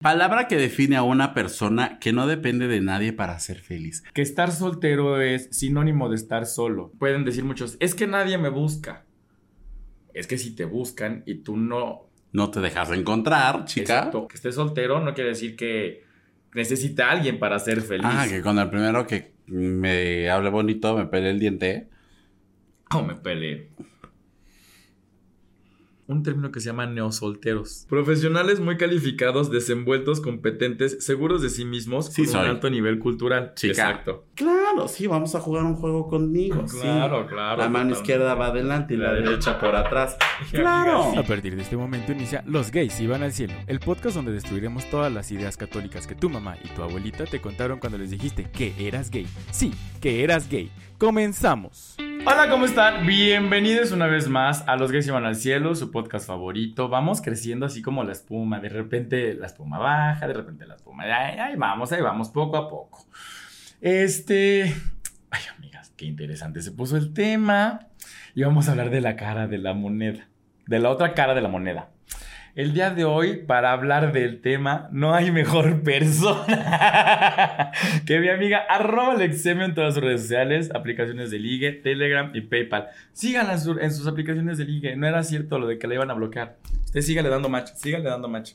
Palabra que define a una persona que no depende de nadie para ser feliz. Que estar soltero es sinónimo de estar solo. Pueden decir muchos, es que nadie me busca. Es que si te buscan y tú no... No te dejas de encontrar, chica. Exacto. Que estés soltero no quiere decir que necesita a alguien para ser feliz. Ah, que con el primero que me hable bonito me pele el diente. O me pele un término que se llama neosolteros. Profesionales muy calificados, desenvueltos, competentes, seguros de sí mismos, Sí con un alto nivel cultural. Chica. Exacto. Claro, sí, vamos a jugar un juego conmigo. sí. Claro, claro. La mano izquierda va adelante y la La derecha por atrás. Claro. A partir de este momento inicia Los gays iban al cielo, el podcast donde destruiremos todas las ideas católicas que tu mamá y tu abuelita te contaron cuando les dijiste que eras gay. Sí, que eras gay. Comenzamos. Hola, ¿cómo están? Bienvenidos una vez más a Los Gays Iban al Cielo, su podcast favorito. Vamos creciendo así como la espuma. De repente la espuma baja, de repente la espuma. Ahí, ahí vamos, ahí vamos, poco a poco. Este. Ay, amigas, qué interesante se puso el tema. Y vamos a hablar de la cara de la moneda. De la otra cara de la moneda. El día de hoy, para hablar del tema, no hay mejor persona que mi amiga arroba Lexemio en todas sus redes sociales, aplicaciones de ligue, Telegram y PayPal. Síganla en, su- en sus aplicaciones de ligue. No era cierto lo de que la iban a bloquear. Usted sígale dando match, sígale dando match.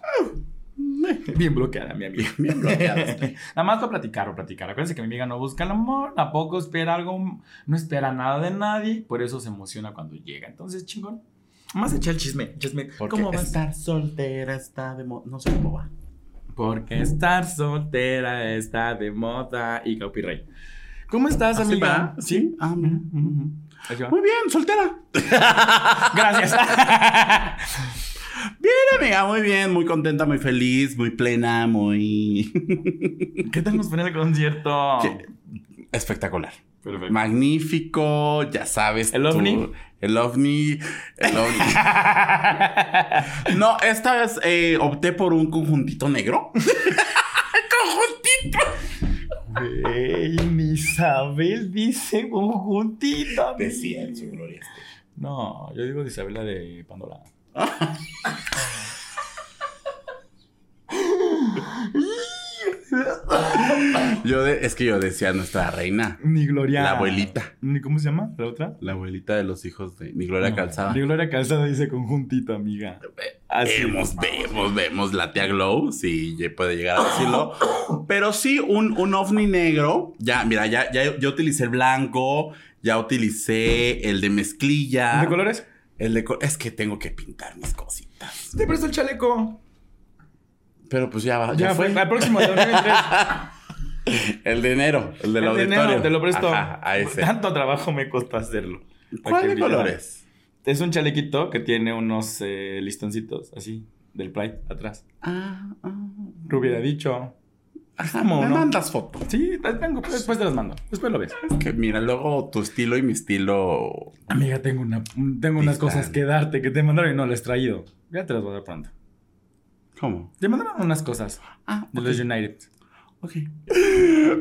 Bien bloqueada, mi amiga. Bien bloqueada. Nada más para platicar o platicar. Acuérdense que mi amiga no busca el amor, tampoco espera algo, no espera nada de nadie, por eso se emociona cuando llega. Entonces, chingón. Más echa el chisme, chisme. Porque ¿Cómo vas? estar soltera está de moda. No sé cómo va. Porque estar soltera está de moda y copyright. ¿Cómo estás, ¿Así amiga? va? Sí. Ah, mira. Va. Muy bien, soltera. Gracias. Bien, amiga, muy bien, muy contenta, muy feliz, muy plena, muy. ¿Qué tal nos fue en el concierto? Qué- Espectacular. Perfecto. Magnífico, ya sabes. ¿El tú- ovni? El ovni. El ovni. no, esta vez eh, opté por un conjuntito negro. ¡Conjuntito! Güey, Isabel dice conjuntito. amiga. Decía en su gloria. No, yo digo de Isabela de Pandora. Yo de- es que yo decía nuestra reina, Ni Gloria. la abuelita. ¿Ni cómo se llama? ¿La otra? La abuelita de los hijos de mi Gloria No, Calzada. Ni Gloria Calzada dice conjuntito, amiga. Así. Vemos, vemos, vemos la tía Glow, si puede llegar a decirlo. Pero sí, un, un ovni negro. Ya, mira, ya, ya yo utilicé el blanco, ya utilicé el de mezclilla. ¿De colores? El de es que tengo que pintar mis cositas. Te presto el chaleco. Pero pues ya va, Ya, ya, fue. fue. Al próximo de 2023. El de enero, el del El de auditorio. enero, te lo presto. Ajá, a ese. Tanto trabajo me costó hacerlo. ¿Cuál de colores? Es un chalequito que tiene unos eh, listoncitos así del Pride atrás. Ah, ah. Lo hubiera dicho. Ajá, ¿Cómo, me no? mandas foto. Sí, tengo, pero después te las mando. Después lo ves. Es que mira, luego tu estilo y mi estilo. Amiga, tengo, una, tengo unas cosas que darte que te mandaron y no las he traído. Ya te las voy a dar pronto. ¿Cómo? Te mandaron unas cosas Ah, de los United. Ok.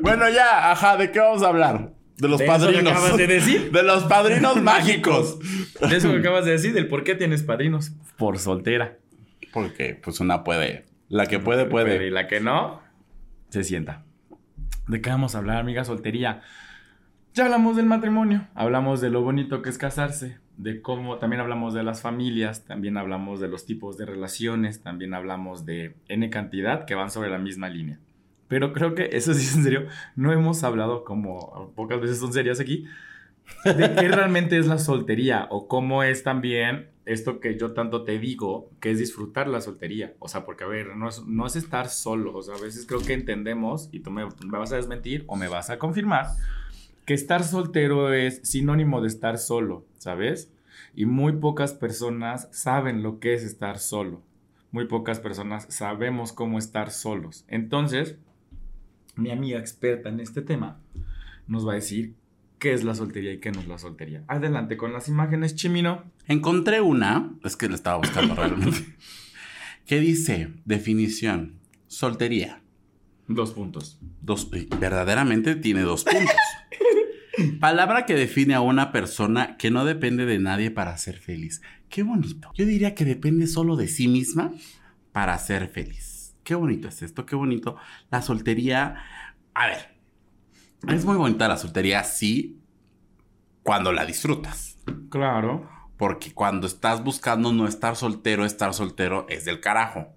Bueno, ya, ajá, ¿de qué vamos a hablar? De los De eso que padrinos. acabas de decir. De los padrinos mágicos. De eso que acabas de decir, del por qué tienes padrinos. Por soltera. Porque, pues, una puede. La que puede, Y puede. la que no, se sienta. ¿De qué vamos a hablar, amiga? Soltería. Ya hablamos del matrimonio, hablamos de lo bonito que es casarse, de cómo también hablamos de las familias, también hablamos de los tipos de relaciones, también hablamos de N cantidad que van sobre la misma línea. Pero creo que eso sí es en serio, no hemos hablado como pocas veces son serias aquí, de qué realmente es la soltería o cómo es también esto que yo tanto te digo, que es disfrutar la soltería. O sea, porque a ver, no es, no es estar solo. O sea, a veces creo que entendemos, y tú me, me vas a desmentir o me vas a confirmar, que estar soltero es sinónimo de estar solo, ¿sabes? Y muy pocas personas saben lo que es estar solo. Muy pocas personas sabemos cómo estar solos. Entonces, mi amiga experta en este tema nos va a decir qué es la soltería y qué no es la soltería. Adelante con las imágenes, Chimino. Encontré una, es que la estaba buscando realmente, que dice, definición, soltería. Dos puntos. Dos, y verdaderamente tiene dos puntos. Palabra que define a una persona que no depende de nadie para ser feliz. Qué bonito. Yo diría que depende solo de sí misma para ser feliz. qué bonito es esto, qué bonito. La soltería, a ver, es muy bonita la soltería, sí, cuando la disfrutas. Claro. Porque cuando estás buscando no estar soltero, estar soltero es del carajo.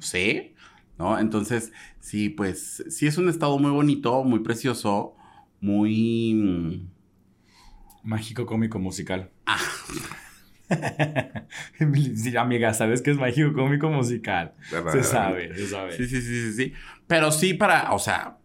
¿Sí? ¿No? Entonces, sí, pues, sí es un estado muy bonito, muy precioso, muy... mm, Mágico, cómico, musical. Ah. sí, amiga, ¿sabes qué es mágico, cómico, musical? Se sabe, se sabe. Sí, sí, sí, sí, sí. Pero sí para, o sea,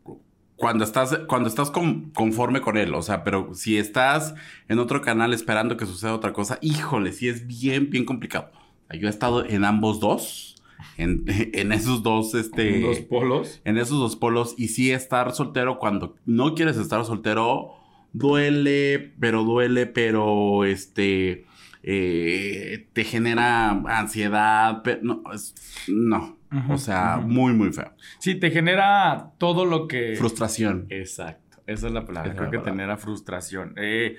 cuando estás, cuando estás con- conforme con él, o sea, pero si estás en otro canal esperando que suceda otra cosa, híjole, sí es bien, bien complicado. Yo he estado en ambos dos, en, en esos dos, este... Los polos. en esos dos polos y sí estar soltero cuando no quieres estar soltero duele, pero duele, pero este eh, te genera ansiedad, no, es- no, o sea, muy muy feo. Sí, te genera todo lo que... Frustración. Exacto. Esa es la palabra. Esa Creo que genera frustración. Eh,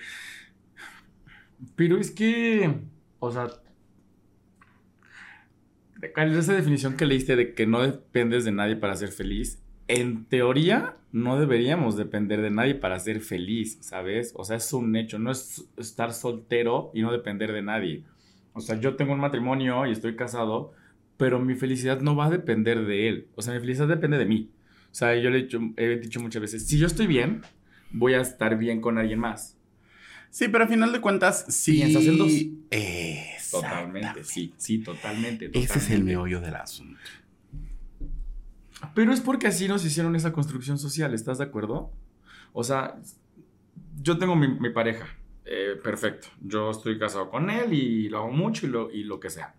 pero es que, o sea, de- esa definición que leíste de que no dependes de nadie para ser feliz, en teoría no deberíamos depender de nadie para ser feliz, ¿sabes? O sea, es un hecho, no es estar soltero y no depender de nadie. O sea, yo tengo un matrimonio y estoy casado, pero mi felicidad no va a depender de él. O sea, mi felicidad depende de mí. O sea, yo le he dicho, he dicho muchas veces, si yo estoy bien, voy a estar bien con alguien más. Sí, pero a final de cuentas, sí. Piensas en dos. Exactamente. sí, sí, totalmente. Ese es el totalmente. meollo del asunto. Pero es porque así nos hicieron esa construcción social, ¿estás de acuerdo? O sea, yo tengo mi, mi pareja, eh, perfecto. Yo estoy casado con él y lo amo mucho y lo, y lo que sea.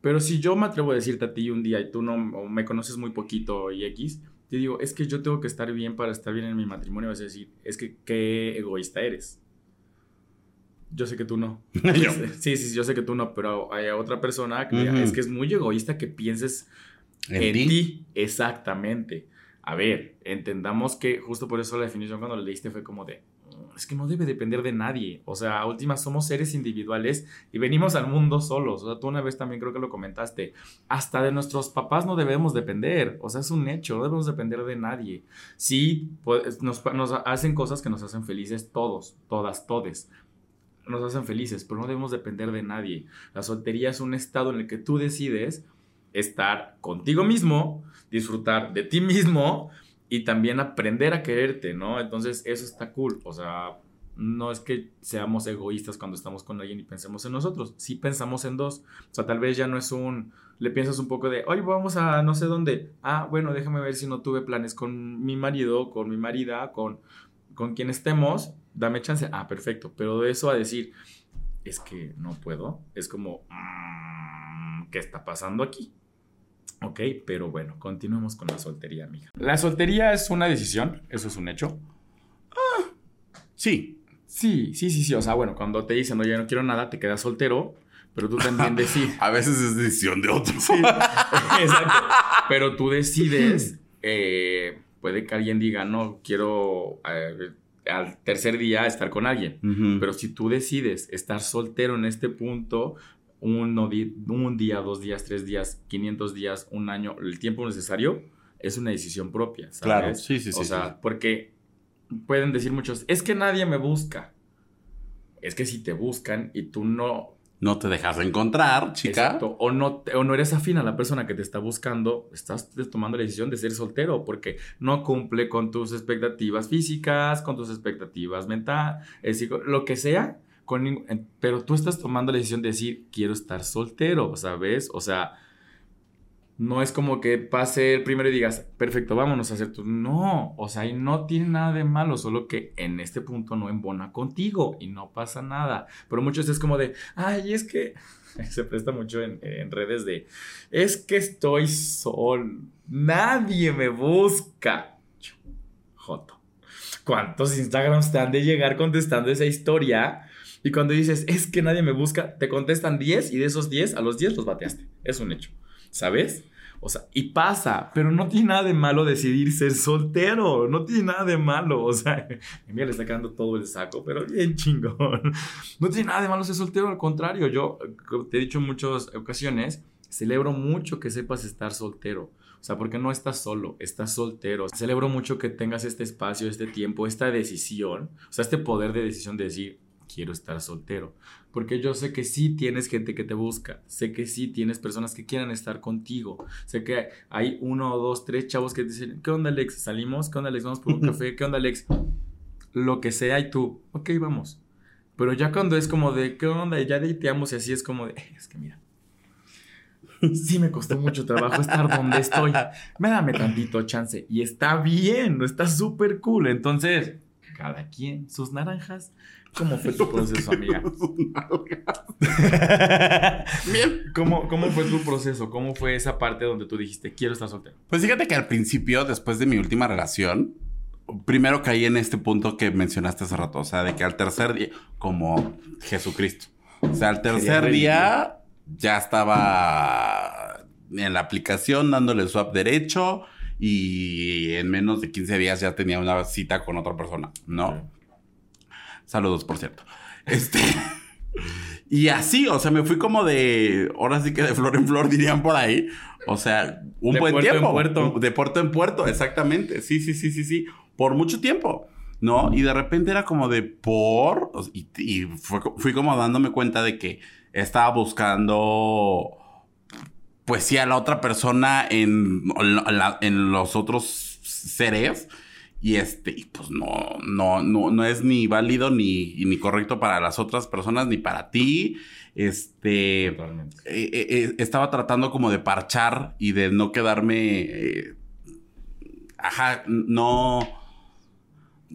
Pero si yo me atrevo a decirte a ti un día y tú no o me conoces muy poquito y X, te digo, es que yo tengo que estar bien para estar bien en mi matrimonio, vas a decir, es que qué egoísta eres. Yo sé que tú no. Sí, sí, yo sé que tú no, pero hay otra persona que diga, Ujú. es que es muy egoísta que pienses ¿En en, ti? exactamente. A ver, entendamos que justo por eso la definición cuando la leíste fue como de, "Mm, es que no debe depender de nadie. O sea, a últimas somos seres individuales y venimos al mundo solos. O sea, tú una vez también creo que lo comentaste. Hasta de nuestros papás no debemos depender. O sea, es un hecho, no debemos depender de nadie. Sí, pues, nos, nos hacen cosas que nos hacen felices todos, todas, todes. Nos hacen felices, pero no debemos depender de nadie. La soltería es un estado en el que tú decides estar contigo mismo, disfrutar de ti mismo y también aprender a quererte, ¿no? Entonces eso está cool, o sea, no es que seamos egoístas cuando estamos con alguien y pensemos en nosotros, sí pensamos en dos, o sea, tal vez ya no es un, le piensas un poco de, oye, vamos a no sé dónde, ah, bueno, déjame ver si no tuve planes con mi marido, con mi marida, con, con quien estemos, dame chance, ah, perfecto, pero de eso a decir, es que no puedo, es como, mm, ¿qué está pasando aquí? Ok, pero bueno, continuemos con la soltería, amiga. La soltería es una decisión, eso es un hecho. Sí. Sí, sí, sí, sí. O sea, bueno, cuando te dicen, oye, no quiero nada, te quedas soltero, pero tú también decides. A veces es decisión de otro. Exacto. Pero tú decides, eh, puede que alguien diga, no, quiero eh, al tercer día estar con alguien. Pero si tú decides estar soltero en este punto, uno un día, dos días, tres días, 500 días, un año, el tiempo necesario, es una decisión propia, ¿sabes? Claro, sí, sí, sí, O sea, sí. porque pueden decir muchos, es que nadie me busca. Es que si te buscan y tú no No te dejas de encontrar, chica. O no, o no eres afín a la persona que te está buscando, estás tomando la decisión de ser soltero porque no cumple con tus expectativas físicas, con tus expectativas mentales, lo que sea. Con pero tú estás tomando la decisión de decir, quiero estar soltero, ¿sabes? O sea, no es como que pase el primero y digas, perfecto, vámonos a hacer tu... No, o sea, y no tiene nada de malo, solo que en este punto no embona contigo y no pasa nada. Pero muchos es como de, ay, es que se presta mucho en, en redes de, es que estoy sol, nadie me busca. Joto. ¿Cuántos Instagrams te han de llegar contestando esa historia? Y cuando dices, es que nadie me busca, te contestan 10 y de esos 10, a los 10 los bateaste. Es un hecho. ¿Sabes? O sea, y pasa, pero no tiene nada de malo decidir ser soltero. No tiene nada de malo. O sea, Emilia le está quedando todo el saco, pero bien chingón. No tiene nada de malo ser soltero, al contrario. Yo te he dicho en muchas ocasiones Celebro mucho que sepas estar soltero. O sea, porque no estás solo, estás soltero. Celebro mucho que tengas este espacio, este tiempo, esta decisión, o sea, este poder de decisión de decir, quiero estar soltero. Porque yo sé que sí tienes gente que te busca, sé que sí tienes personas que quieran estar contigo, sé que hay uno, dos, tres chavos que te dicen, ¿qué onda Alex? ¿Salimos? ¿Qué onda Alex? ¿Vamos por un café? ¿Qué onda Alex? Lo que sea y tú, ok, vamos. Pero ya cuando es como de, ¿qué onda? Ya dateamos y así es como de, "Eh, es que mira, sí me costó mucho trabajo estar donde estoy. Me dame tantito chance. Y está bien, está súper cool. Entonces, cada quien, sus naranjas. ¿Cómo fue tu proceso, amiga? Bien. ¿Cómo, ¿Cómo fue tu proceso? ¿Cómo fue esa parte donde tú dijiste, quiero estar soltero? Pues fíjate que al principio, después de mi última relación, primero caí en este punto que mencionaste hace rato, o sea, de que al tercer día, como Jesucristo, o sea, al tercer día ya estaba en la aplicación dándole swap derecho y en menos de 15 días ya tenía una cita con otra persona, ¿no? Saludos, por cierto. Este. Y así, o sea, me fui como de. Ahora sí que de flor en flor dirían por ahí. O sea, un De buen puerto en tiempo. puerto. De puerto en puerto, exactamente. Sí, sí, sí, sí, sí. Por mucho tiempo. ¿No? Y de repente era como de por. Y, y fue co- fui como dándome cuenta de que estaba buscando. Pues sí, a la otra persona en, en la- en los otros seres. Y este, y pues no, no, no, no es ni válido ni, ni correcto para las otras personas, ni para ti. Este. Totalmente. eh, eh, eh, estaba tratando como de parchar y de no quedarme. eh, ajá, no.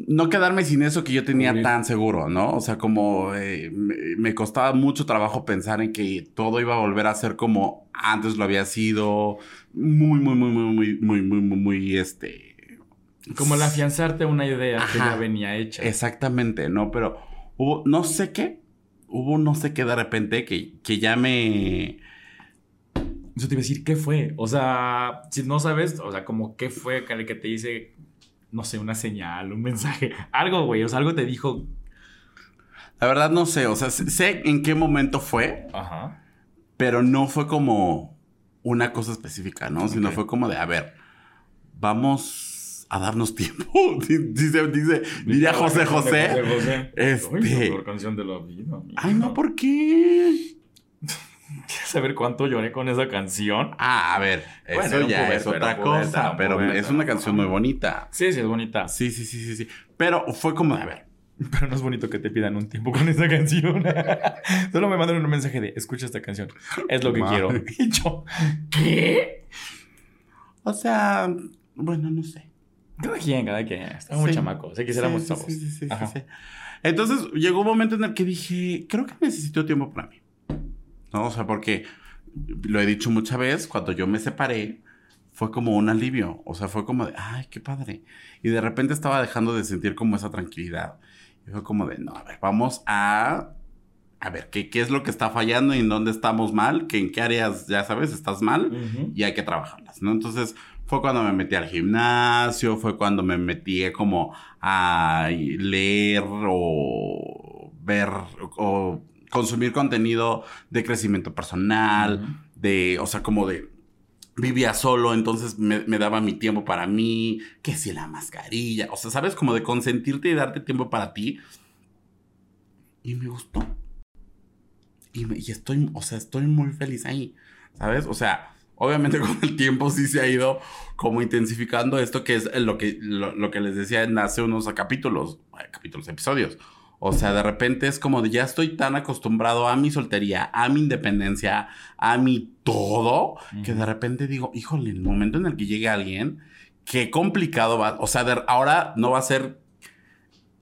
No quedarme sin eso que yo tenía tan seguro, ¿no? O sea, como me, me costaba mucho trabajo pensar en que todo iba a volver a ser como antes lo había sido. Muy, muy, muy, muy, muy, muy, muy, muy, muy, este. Como el afianzarte a una idea que ya venía hecha. Exactamente, ¿no? Pero hubo, no sé qué, hubo no sé qué de repente que, que ya me... Eso te iba a decir, ¿qué fue? O sea, si no sabes, o sea, como qué fue que que te dice, no sé, una señal, un mensaje, algo, güey, o sea, algo te dijo. La verdad no sé, o sea, sé- en qué momento fue, Ajá. pero no fue como una cosa específica, ¿no? Sino Ok. fue como de, a ver, vamos a darnos tiempo. dice, dice, diría José José. José José. Este- Ay, la peor canción de la vida. Ay, no, ¿por qué? ¿Quieres saber cuánto lloré con esa canción? Ah, a ver, Bueno, eso ya es otra cosa, pero es una canción muy bonita. Sí, sí, es bonita. Sí, sí, sí, sí, sí. Pero fue como a ver, Pero no es bonito que te pidan un tiempo con esa canción. Solo me mandaron un mensaje de, escucha esta canción. Es lo que Madre. quiero. Y yo, ¿qué? o sea, bueno, no sé. Cada quien, cada quien. Estamos Sí. chamacos. Si quisiéramos Sí, sí. Entonces llegó un momento en el que dije, creo que necesito tiempo para mí. ¿No? O sea, porque lo he dicho muchas veces, cuando yo me separé, fue como un alivio. O sea, fue como de, ay, qué padre. Y de repente estaba dejando de sentir como esa tranquilidad. Y fue como de, no, a ver, vamos a... A ver, ¿qué, qué es lo que está fallando y en dónde estamos mal? Que en qué áreas, ya sabes, estás mal Ujú. y hay que trabajarlas, ¿no? Entonces fue cuando me metí al gimnasio, fue cuando me metí como a leer o ver o consumir contenido de crecimiento personal, de, o sea, como de vivía solo, entonces me, me daba mi tiempo para mí, que si la mascarilla, o sea, sabes, como de consentirte y darte tiempo para ti. Y me gustó. Y, me- y estoy, o sea, estoy muy feliz ahí, ¿sabes? O sea, obviamente con el tiempo sí se ha ido como intensificando esto que es lo que, lo, lo que les decía en hace unos capítulos, capítulos, episodios. O sea, de repente es como de ya estoy tan acostumbrado a mi soltería, a mi independencia, a mi todo, que de repente digo, híjole, el momento en el que llegue alguien, qué complicado va. O sea, de- ahora no va a ser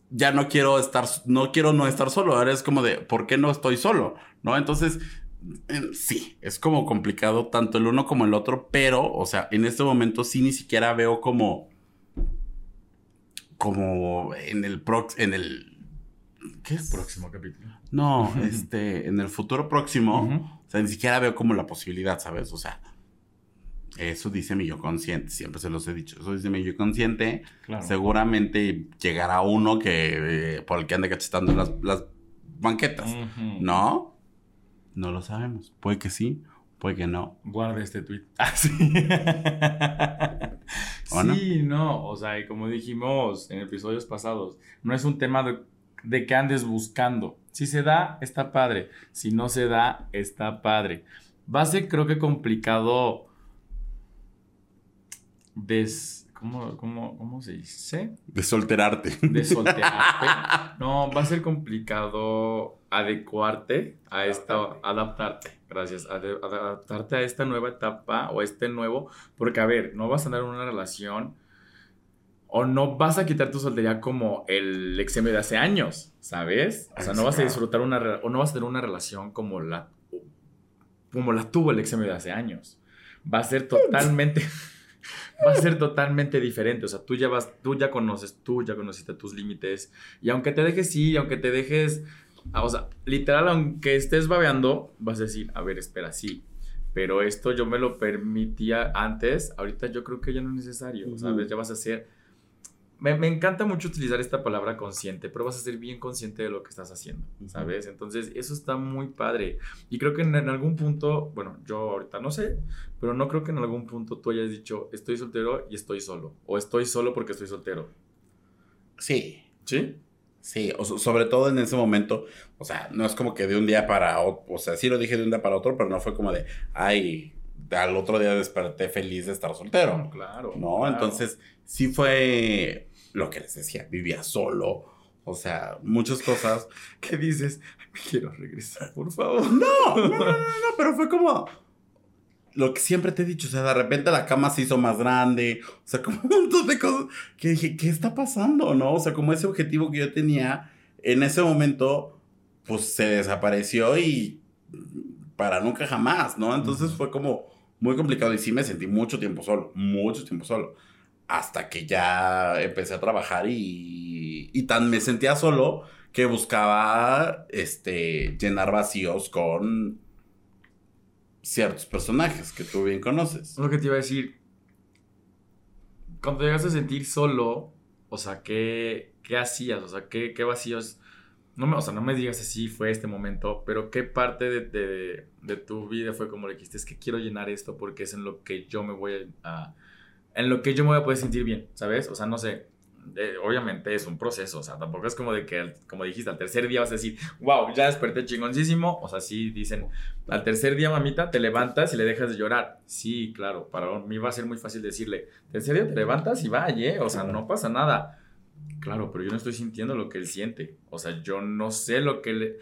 ya no quiero estar, no quiero no estar solo. Ahora es como de, ¿por qué no estoy solo? ¿No? Entonces, sí, es como complicado tanto el uno como el otro, pero, o sea, en este momento sí ni siquiera veo como, como en el prox, en el, ¿qué es? Próximo capítulo. No, este, en el futuro próximo, o sea, ni siquiera veo como la posibilidad, ¿sabes? O sea, eso dice mi yo consciente, siempre se los he dicho, eso dice mi yo consciente. Claro. Seguramente llegará uno que eh, por el que ande cachetando las, las banquetas. ¿No? No lo sabemos. Puede que sí, Puede que no. Guarde este tweet. Ah, sí. ¿O no? sí, no. O sea, y como dijimos en episodios pasados, no es un tema de, de que andes buscando. Si se da, está padre. Si no se da, está padre. Va a ser, creo que, complicado. Des, ¿cómo, cómo, ¿Cómo se dice? De solterarte. de soltearte. No, va a ser complicado adecuarte a esta, adaptarte, gracias, adaptarte a esta nueva etapa o a este nuevo, porque a ver, no vas a andar en una relación o no vas a quitar tu soltería como el examen de hace años, ¿sabes? O sea, no vas a disfrutar una, o no vas a tener una relación como la, como la tuvo el examen de hace años. Va a ser totalmente va a ser totalmente diferente. O sea, tú ya vas, tú ya conoces, tú ya conociste tus límites. Y aunque te dejes sí, aunque te dejes, ah, o sea, literal, aunque estés babeando, vas a decir, a ver, espera, sí. Pero esto yo me lo permitía antes, ahorita yo creo que ya no es necesario, Ujú. ¿sabes? Ya vas a ser... Me, me encanta mucho utilizar esta palabra consciente, pero vas a ser bien consciente de lo que estás haciendo. ¿sabes? Entonces, eso está muy padre. Y creo que en, en algún punto, bueno, yo ahorita no sé, pero no creo que en algún punto tú hayas dicho, estoy soltero y estoy solo. O estoy solo porque estoy soltero. Sí. ¿Sí? Sí, o so- sobre todo en ese momento, o sea, no es como que de un día para otro, o sea, sí lo dije de un día para otro, pero no fue como de, ay, al otro día desperté feliz de estar soltero. claro. No, claro. entonces sí fue lo que les decía, vivía solo, o sea, muchas cosas. ¿Qué dices? Me quiero regresar, por favor. No, no, no, no, no, pero fue como lo que siempre te he dicho, o sea, de repente la cama se hizo más grande, o sea, como un montón de cosas que dije, ¿qué está pasando? ¿No? O sea, como ese objetivo que yo tenía en ese momento, pues se desapareció y para nunca jamás, ¿no? Entonces fue como muy complicado y sí me sentí mucho tiempo solo, mucho tiempo solo, hasta que ya empecé a trabajar y, y tan me sentía solo que buscaba este llenar vacíos con ciertos personajes que tú bien conoces. Lo que te iba a decir, cuando te llegas a sentir solo, o sea, ¿qué, qué hacías? O sea, ¿qué, qué vacíos? No me, o sea, no me digas así fue este momento, pero ¿qué parte de, de- de tu vida fue como le dijiste? Es que quiero llenar esto porque es en lo que yo me voy a... En lo que yo me voy a poder sentir bien, ¿sabes? O sea, no sé. eh, obviamente es un proceso, o sea, tampoco es como de que, como dijiste, al tercer día vas a decir, wow, ya desperté chingoncísimo. O sea, sí dicen, al tercer día, mamita, te levantas y le dejas de llorar. Sí, claro, para mí va a ser muy fácil decirle, tercer día te levantas y vaya, ¿eh? O sea, no pasa nada. Claro, pero yo no estoy sintiendo lo que él siente. O sea, yo no sé lo que le...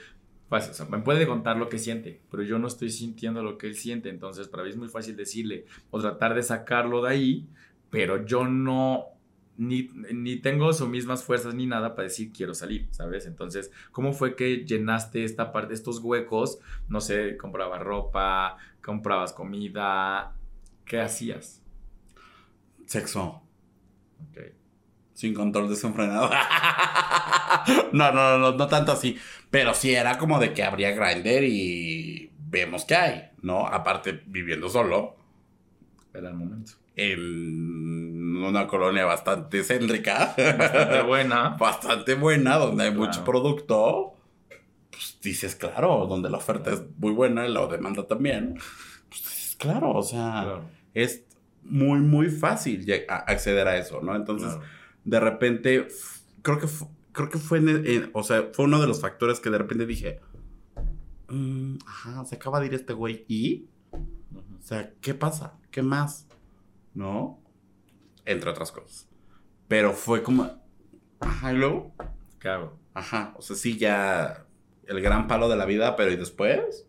Fácil, o sea, me puede contar lo que siente, pero yo no estoy sintiendo lo que él siente. Entonces, para mí es muy fácil decirle o tratar de sacarlo de ahí, pero yo no... Ni, ni tengo sus mismas fuerzas ni nada para decir quiero salir, ¿sabes? Entonces, ¿cómo fue que llenaste esta parte, estos huecos? No sé, comprabas ropa, comprabas comida, ¿qué hacías? Sexo. Ok. Sin control desenfrenado. no, no, no, no tanto así. Pero sí era como de que habría Grinder y vemos qué hay, ¿no? Aparte, viviendo solo Era el momento. en una colonia bastante céntrica. Bastante buena. bastante buena, donde hay mucho Claro. producto. Pues dices, claro, donde la oferta es muy buena y la demanda también. Pues dices, claro, o sea, Claro, es muy, muy fácil acceder a eso, ¿no? Entonces, claro. de repente, creo que, creo que fue, en- en- o sea, fue uno de los factores que de repente dije, "Mm, ajá, se acaba de ir este güey y, o sea, ¿qué pasa? ¿Qué más? ¿No? Entre otras cosas. Pero fue como, ajá, y luego, ¿Qué hago? ajá, o sea, sí, ya el gran palo de la vida, pero ¿y después?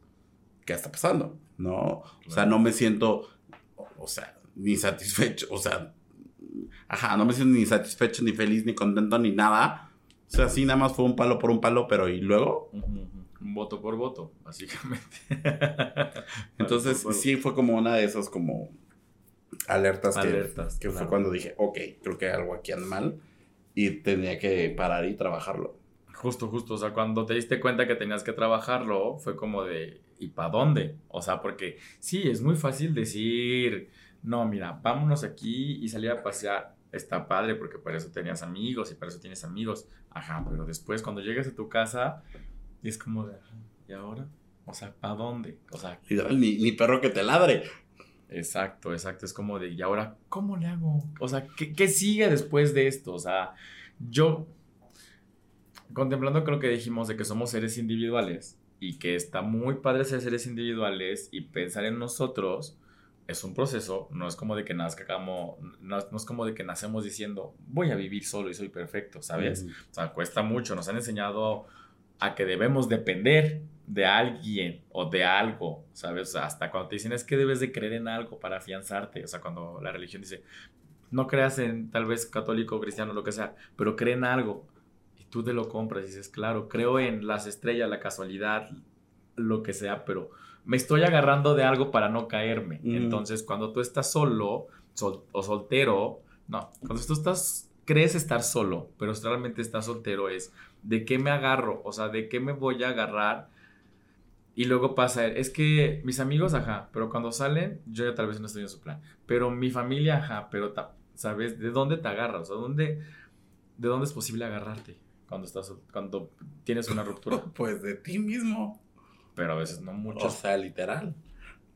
¿Qué está pasando? ¿No? O sea, Claro. no me siento, o sea, ni satisfecho, o sea, ajá, no me siento ni satisfecho, ni feliz, ni contento, ni nada. O sea, sí, nada más fue un palo por un palo, pero ¿y luego? Un voto por voto, básicamente. Entonces, por sí fue como una de esas como alertas, que- Alertas, que, fue claro. cuando dije, ok, creo que algo aquí anda mal y tenía que parar y trabajarlo. Justo, justo. O sea, cuando te diste cuenta que tenías que trabajarlo, fue como de, ¿y para dónde? O sea, porque sí, es muy fácil decir, no, mira, vámonos aquí y salir a pasear. Está padre porque para eso tenías amigos y para eso tienes amigos. Ajá, pero después cuando llegas a tu casa, es como de, "Ajá, ¿y ahora? O sea, ¿para dónde? O sea, Ni, ni perro que te ladre. exacto, exacto. Es como de, ¿y ahora cómo le hago? O sea, ¿qué, qué sigue después de esto? O sea, yo, contemplando creo que dijimos de que somos seres individuales y que está muy padre ser seres individuales y pensar en nosotros es un proceso, no es como de que nazcamos, no, no es como de que nacemos diciendo voy a vivir solo y soy perfecto, ¿sabes? O sea, cuesta mucho, nos han enseñado a que debemos depender de alguien o de algo, ¿sabes? O sea, hasta cuando te dicen es que debes de creer en algo para afianzarte, o sea, cuando la religión dice, no creas en tal vez católico, cristiano, lo que sea, pero cree en algo y tú te lo compras y dices, claro, creo en las estrellas, la casualidad, lo que sea, pero me estoy agarrando de algo para no caerme. Mm. Entonces, cuando tú estás solo sol- o soltero, no, cuando tú estás, crees estar solo, pero realmente estás soltero, es de qué me agarro, o sea, de qué me voy a agarrar. Y luego pasa, es que mis amigos, ajá, pero cuando salen, yo ya tal vez no estoy en su plan. Pero mi familia, ajá, pero, ta- ¿sabes? ¿De dónde te agarras? O sea, ¿dónde, ¿de dónde es posible agarrarte cuando, estás, cuando tienes una ruptura? Pues de ti mismo. Pero a veces no mucho. O sea, literal.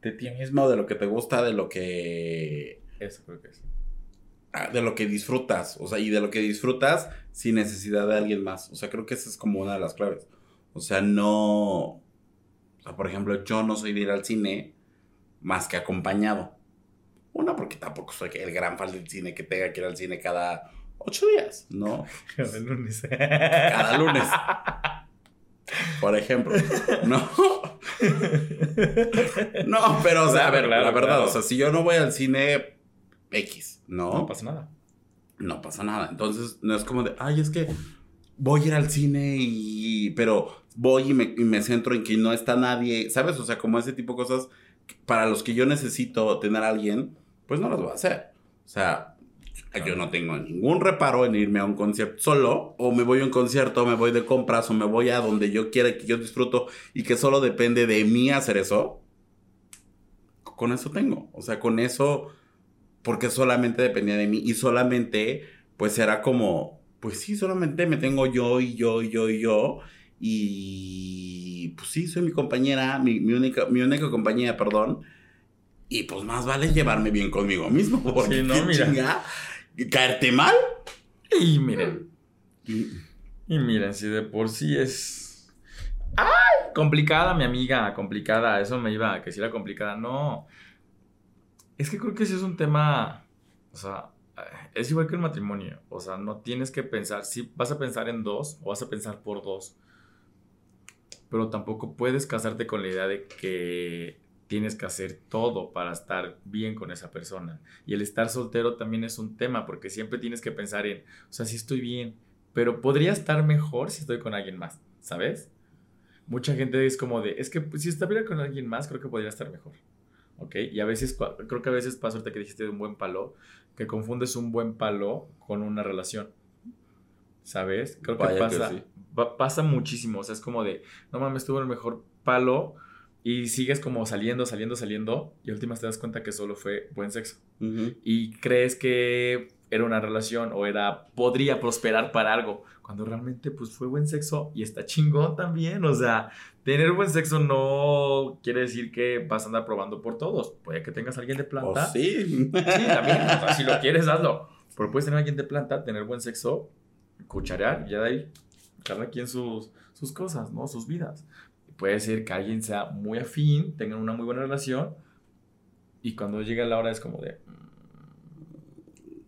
De ti mismo, de lo que te gusta, de lo que. Eso creo que es. ah, De lo que disfrutas. O sea, y de lo que disfrutas sin necesidad de alguien más. O sea, creo que esa es como una de las claves. O sea, no. O sea, por ejemplo, yo no soy de ir al cine más que acompañado. Una, porque tampoco soy el gran fan del cine que tenga que ir al cine cada ocho días, ¿no? Cada lunes. Cada lunes. Por ejemplo. No. No, pero, o sea, a ver, Claro, la verdad, claro. o sea, si yo no voy al cine X, ¿no? No pasa nada. no pasa nada. Entonces, no es como de, ay, es que voy a ir al cine y. Pero voy y me, y me centro en que no está nadie, ¿sabes? O sea, como ese tipo de cosas para los que yo necesito tener a alguien, pues no las voy a hacer. O sea, yo no tengo ningún reparo en irme a un concierto solo, o me voy a un concierto, me voy de compras, o me voy a donde yo quiera que yo disfruto y que solo depende de mí hacer eso. Con eso tengo. O sea, con eso porque solamente dependía de mí y solamente pues era como, pues sí, solamente me tengo yo y yo y yo y yo y pues sí, soy mi compañera, mi, mi única, mi única compañía, perdón. Y pues más vale llevarme bien conmigo mismo, porque Sí, no, mira. chinga, caerte mal. Y miren, y miren, si de por sí es. ¡Ay! Complicada, mi amiga, complicada. Eso me iba a que si era complicada. No. Es que creo que ese es un tema. O sea, es igual que el matrimonio. O sea, no tienes que pensar. Si vas a pensar en dos o vas a pensar por dos. Pero tampoco puedes casarte con la idea de que tienes que hacer todo para estar bien con esa persona. Y el estar soltero también es un tema porque siempre tienes que pensar en, o sea, si estoy bien, pero podría estar mejor si estoy con alguien más, ¿sabes? Mucha gente es como de, es que pues, si estuviera con alguien más, creo que podría estar mejor. ¿Ok? Y a veces, creo que a veces pasa ahorita que dijiste de un buen palo, que confundes un buen palo con una relación. ¿Sabes? Creo que Vaya que pasa, sí. pa- pasa muchísimo. O sea, es como de, no mames, tuvo el mejor palo y sigues como saliendo, saliendo, saliendo y a últimas te das cuenta que solo fue buen sexo. Y crees que era una relación o era podría prosperar para algo cuando realmente pues fue buen sexo y está chingón también o sea tener buen sexo no quiere decir que vas a andar probando por todos puede que tengas a alguien de planta. Sí. Sí, también o sea, si lo quieres hazlo pero puedes tener a alguien de planta tener buen sexo cucharear y ya de ahí cada quien sus sus cosas no sus vidas puede ser que alguien sea muy afín tengan una muy buena relación y cuando llega la hora es como de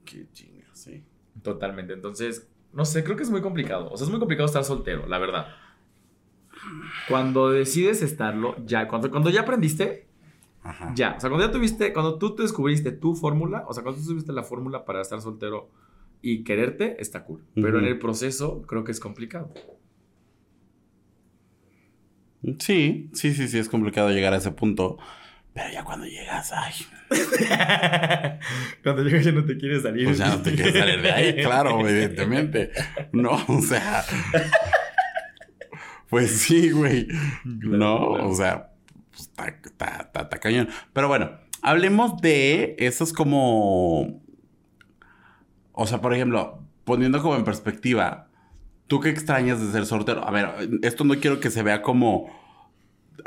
Qué chinga, sí. Totalmente. Entonces, no sé, creo que es muy complicado. O sea, es muy complicado estar soltero, la verdad. Cuando decides estarlo, ya, cuando, cuando ya aprendiste, Ajá. ya. O sea, cuando ya tuviste, cuando tú te descubriste tu fórmula, o sea, cuando tú tuviste la fórmula para estar soltero y quererte, está cool. Pero Ujú. en el proceso, creo que es complicado. Sí, sí, sí, sí, es complicado llegar a ese punto. Pero ya cuando llegas, ay, cuando llegas ya no te quieres salir. pues ya no te quieres salir de ahí, claro, evidentemente. No, o sea. Pues sí, güey. no, claro. o sea, pues, está, está- está cañón. Pero bueno, hablemos de esos como. O sea, por ejemplo, poniendo como en perspectiva, ¿tú qué extrañas de ser soltero? A ver, esto no quiero que se vea como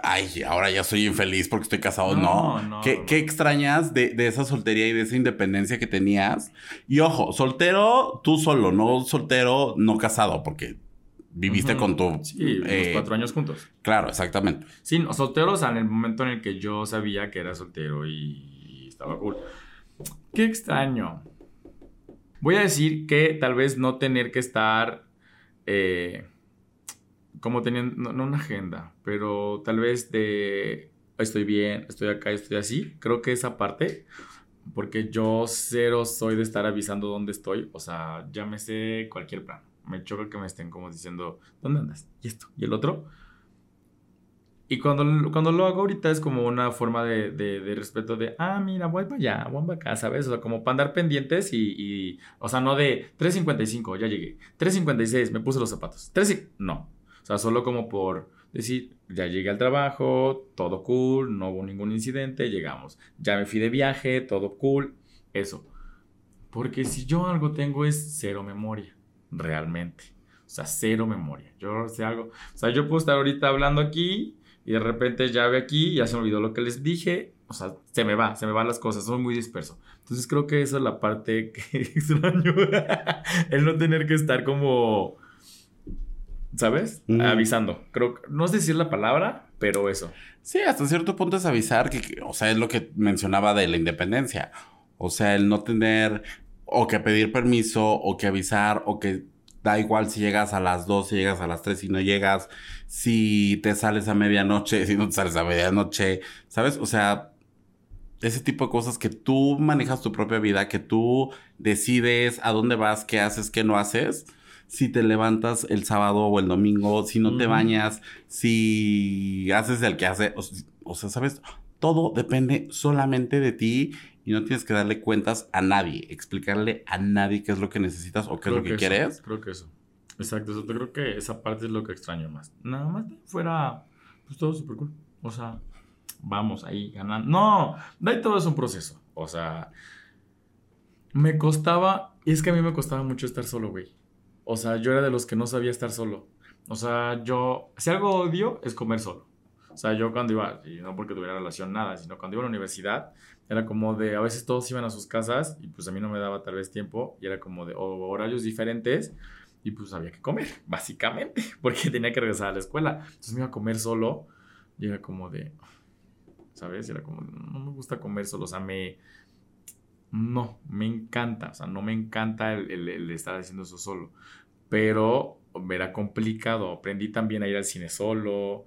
ay, ahora ya soy infeliz porque estoy casado. No, No, no, ¿Qué, no. qué extrañas de, de esa soltería y de esa independencia que tenías? Y ojo, soltero tú solo, no soltero no casado, porque viviste con tu... Sí, eh, cuatro años juntos. Claro, exactamente. Sí, no, solteros en el momento en el que yo sabía que era soltero y estaba cool. Qué extraño. Voy a decir que tal vez no tener que estar eh, como teniendo, no, no una agenda, pero tal vez de estoy bien, estoy acá, estoy así. Creo que esa parte, porque yo cero soy de estar avisando dónde estoy, o sea, llámese cualquier plan. Me choca que me estén como diciendo, ¿dónde andas? Y esto, y el otro. Y cuando, cuando lo hago ahorita es como una forma de, de- de respeto de, ah, mira, voy para allá, voy para acá, ¿sabes? O sea, como para andar pendientes y, y- o sea, no de 3.55, ya llegué. 3.56, me puse los zapatos. 3 y- no. O sea, solo como por decir, ya llegué al trabajo, todo cool, no hubo ningún incidente, llegamos. Ya me fui de viaje, todo cool, eso. Porque si yo algo tengo es cero memoria, realmente. O sea, cero memoria. Yo sé algo. O sea, yo puedo estar ahorita hablando aquí y de repente ya ve aquí, ya se me olvidó lo que les dije. O sea, se me va, se me van las cosas, soy muy disperso. Entonces creo que esa es la parte que extraño. El no tener que estar como, ¿sabes? Mm. Avisando. Creo que, no sé decir la palabra, pero eso. Sí, hasta cierto punto es avisar que- o sea, es lo que mencionaba de la independencia. O sea, el no tener o que pedir permiso o que avisar o que da igual si llegas a las 2, si llegas a las 3 y no llegas, si te sales a medianoche, si no te sales a medianoche, ¿sabes? O sea, ese tipo de cosas que tú manejas tu propia vida, que tú decides a dónde vas, qué haces, qué no haces. Si te levantas el sábado o el domingo, si no te bañas, si haces el que hace, o, o sea, ¿sabes? Todo depende solamente de ti y no tienes que darle cuentas a nadie, explicarle a nadie qué es lo que necesitas o qué es lo que, quieres. Creo que eso. Exacto, eso, creo que esa parte es lo que extraño más. Nada más fuera, pues todo súper cool. O sea, vamos ahí ganando. No, de ahí todo es un proceso. O sea, me costaba, y es que a mí me costaba mucho estar solo, güey. O sea, yo era de los que no sabía estar solo. O sea, yo, si algo odio es comer solo. O sea, yo cuando iba, y no porque tuviera relación nada, sino cuando iba a la universidad, era como de, a veces todos iban a sus casas y pues a mí no me daba tal vez tiempo y era como de o horarios diferentes y pues había que comer, básicamente, porque tenía que regresar a la escuela. Entonces me iba a comer solo y era como de, ¿sabes? Era como, no me gusta comer solo, o sea, me... No, me encanta, o sea, no me encanta el, el- el estar haciendo eso solo, pero era complicado, aprendí también a ir al cine solo,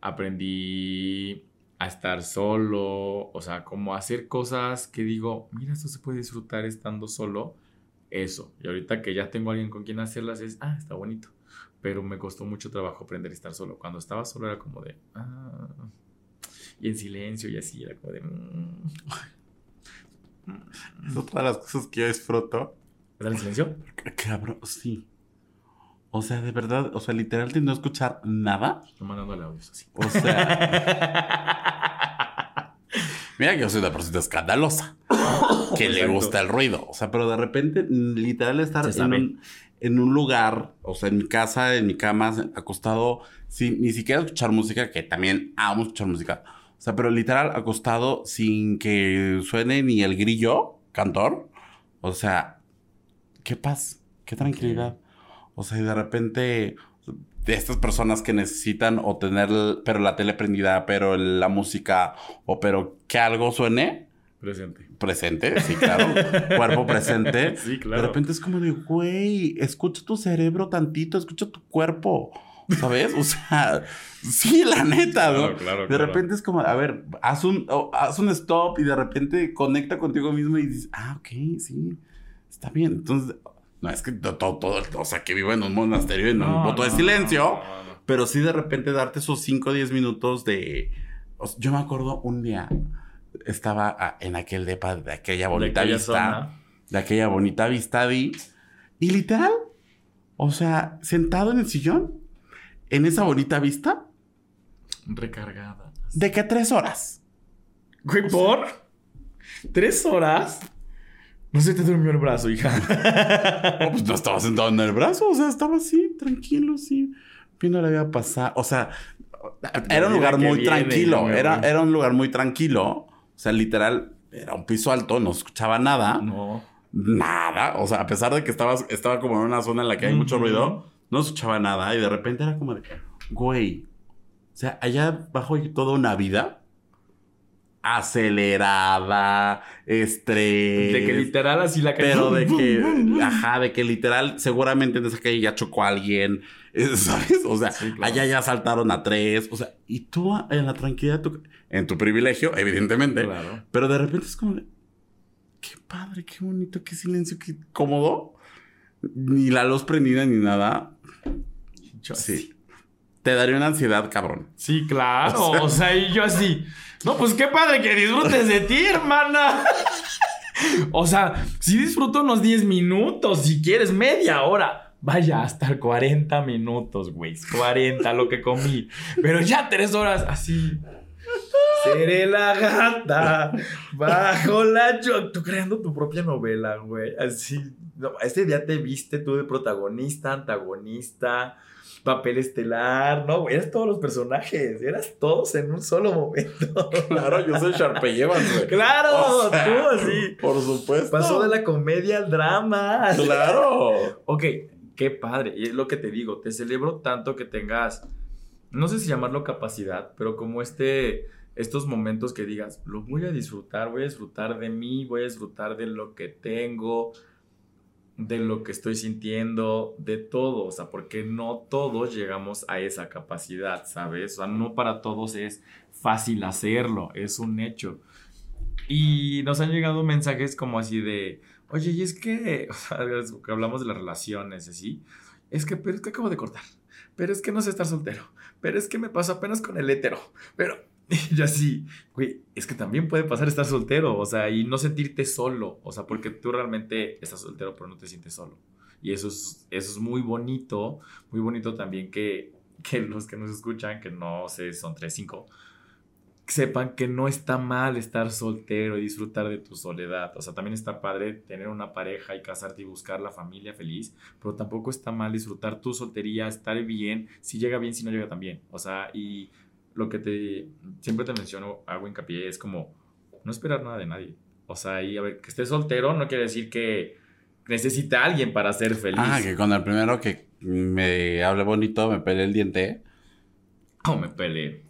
aprendí a estar solo, o sea, como hacer cosas que digo, mira, esto se puede disfrutar estando solo, eso. Y ahorita que ya tengo alguien con quien hacerlas es, ah, está bonito. Pero me costó mucho trabajo aprender a estar solo. Cuando estaba solo era como de, ah, y en silencio y así, era como de, mm. Es otra de las cosas que yo disfruto. ¿Estás en silencio? Cabrón, sí. O sea, de verdad, o sea, literal de no escuchar nada. Estoy mandándole audios así. O sea, mira que yo soy una persona escandalosa. Que le gusta el ruido. O sea, pero de repente, literal, estar en un, en un lugar, o sea, en mi casa, en mi cama, acostado, sin ni siquiera escuchar música, que también amo escuchar música. O sea, pero literal, acostado sin que suene ni el grillo, cantor. O sea, qué paz, qué tranquilidad. O sea, y de repente, de estas personas que necesitan o tener, pero la tele prendida, pero la música, o pero que algo suene Presente. presente, sí, claro, cuerpo presente. Sí, claro. De repente es como de, güey, escucha tu cerebro tantito, escucha tu cuerpo, ¿sabes? O sea, sí, la neta, ¿no? Claro, claro, De claro. repente es como, a ver, haz un, haz un stop y de repente conecta contigo mismo y dices, ah, ok, sí, está bien. Entonces, no es que todo, todo, o sea, que vivo en un monasterio en un No, voto de silencio, no, pero sí de repente darte esos 5 o 10 minutos de... o sea, yo me acuerdo un día, estaba en aquel depa de aquella bonita aquella vista, zona. de aquella bonita vista vi, y literal, o sea, sentado en el sillón, en esa bonita vista, Recargada. de que tres horas. Güey, ¿por? ¿Tres horas? No se te durmió el brazo, hija. No, pues no estaba sentado en el brazo, o sea, estaba así, tranquilo, sí, viendo la vida pasar. O sea, Era un lugar muy viene, tranquilo. Era, era un lugar muy tranquilo. O sea, literal, era un piso alto, no escuchaba nada. No. Nada. O sea, a pesar de que estaba, estaba como en una zona en la que hay mucho ruido, no escuchaba nada. Y de repente era como de, güey. O sea, allá abajo hay toda una vida acelerada, estrés. De que literal así la calle. Pero de que, ajá, de que literal, seguramente en esa calle ya chocó a alguien, eh, ¿sabes? O sea, Sí, claro. allá ya saltaron a tres, o sea, y tú en la tranquilidad, tu- en tu privilegio, evidentemente, Claro. pero de repente es como, de, qué padre, qué bonito, qué silencio, qué cómodo, ni la luz prendida ni nada. Yo Sí. Te daría una ansiedad, cabrón. Sí, claro. O sea- O sea, y yo así. No, pues qué padre que disfrutes de ti, hermana. O sea, si disfruto unos 10 minutos, si quieres media hora. Vaya, hasta 40 minutos, güey. 40 lo que comí. Pero ya 3 horas así. Seré la gata bajo la yo. Tú creando tu propia novela, güey. Así. No, este día te viste tú de protagonista, antagonista, papel estelar. No, eras todos los personajes. Eras todos en un solo momento. Claro, yo soy Sharpay Evans, güey. Claro, O sea, tú así. Por supuesto. Pasó de la comedia al drama. Claro. Ok, qué padre. Y es lo que te digo, te celebro tanto que tengas, no sé si llamarlo capacidad, pero como este, estos momentos que digas, lo voy a disfrutar, voy a disfrutar de mí, voy a disfrutar de lo que tengo, de lo que estoy sintiendo, de todo, o sea, porque no todos llegamos a esa capacidad, ¿sabes? O sea, no para todos es fácil hacerlo, es un hecho. Y nos han llegado mensajes como así de, oye, y es que, o sea, que hablamos de las relaciones, así, es que, pero es que acabo de cortar, pero es que no sé estar soltero, pero es que me pasó apenas con el hétero, pero yo así, güey, es que también puede pasar estar soltero, o sea, y no sentirte solo, o sea, porque tú realmente estás soltero, pero no te sientes solo. Y eso es, eso es muy bonito, muy bonito también que, que los que nos escuchan, que no sé, son tres, cinco, sepan que no está mal estar soltero y disfrutar de tu soledad. O sea, también está padre tener una pareja y casarte y buscar la familia feliz, pero tampoco está mal disfrutar tu soltería, estar bien, si llega bien, si no llega tan bien. O sea, y lo que te siempre te menciono, hago hincapié, es como no esperar nada de nadie. O sea, y a ver, que estés soltero no quiere decir que necesita a alguien para ser feliz. Ah, que con el primero que me hable bonito, me pele el diente. Oh, me peleé.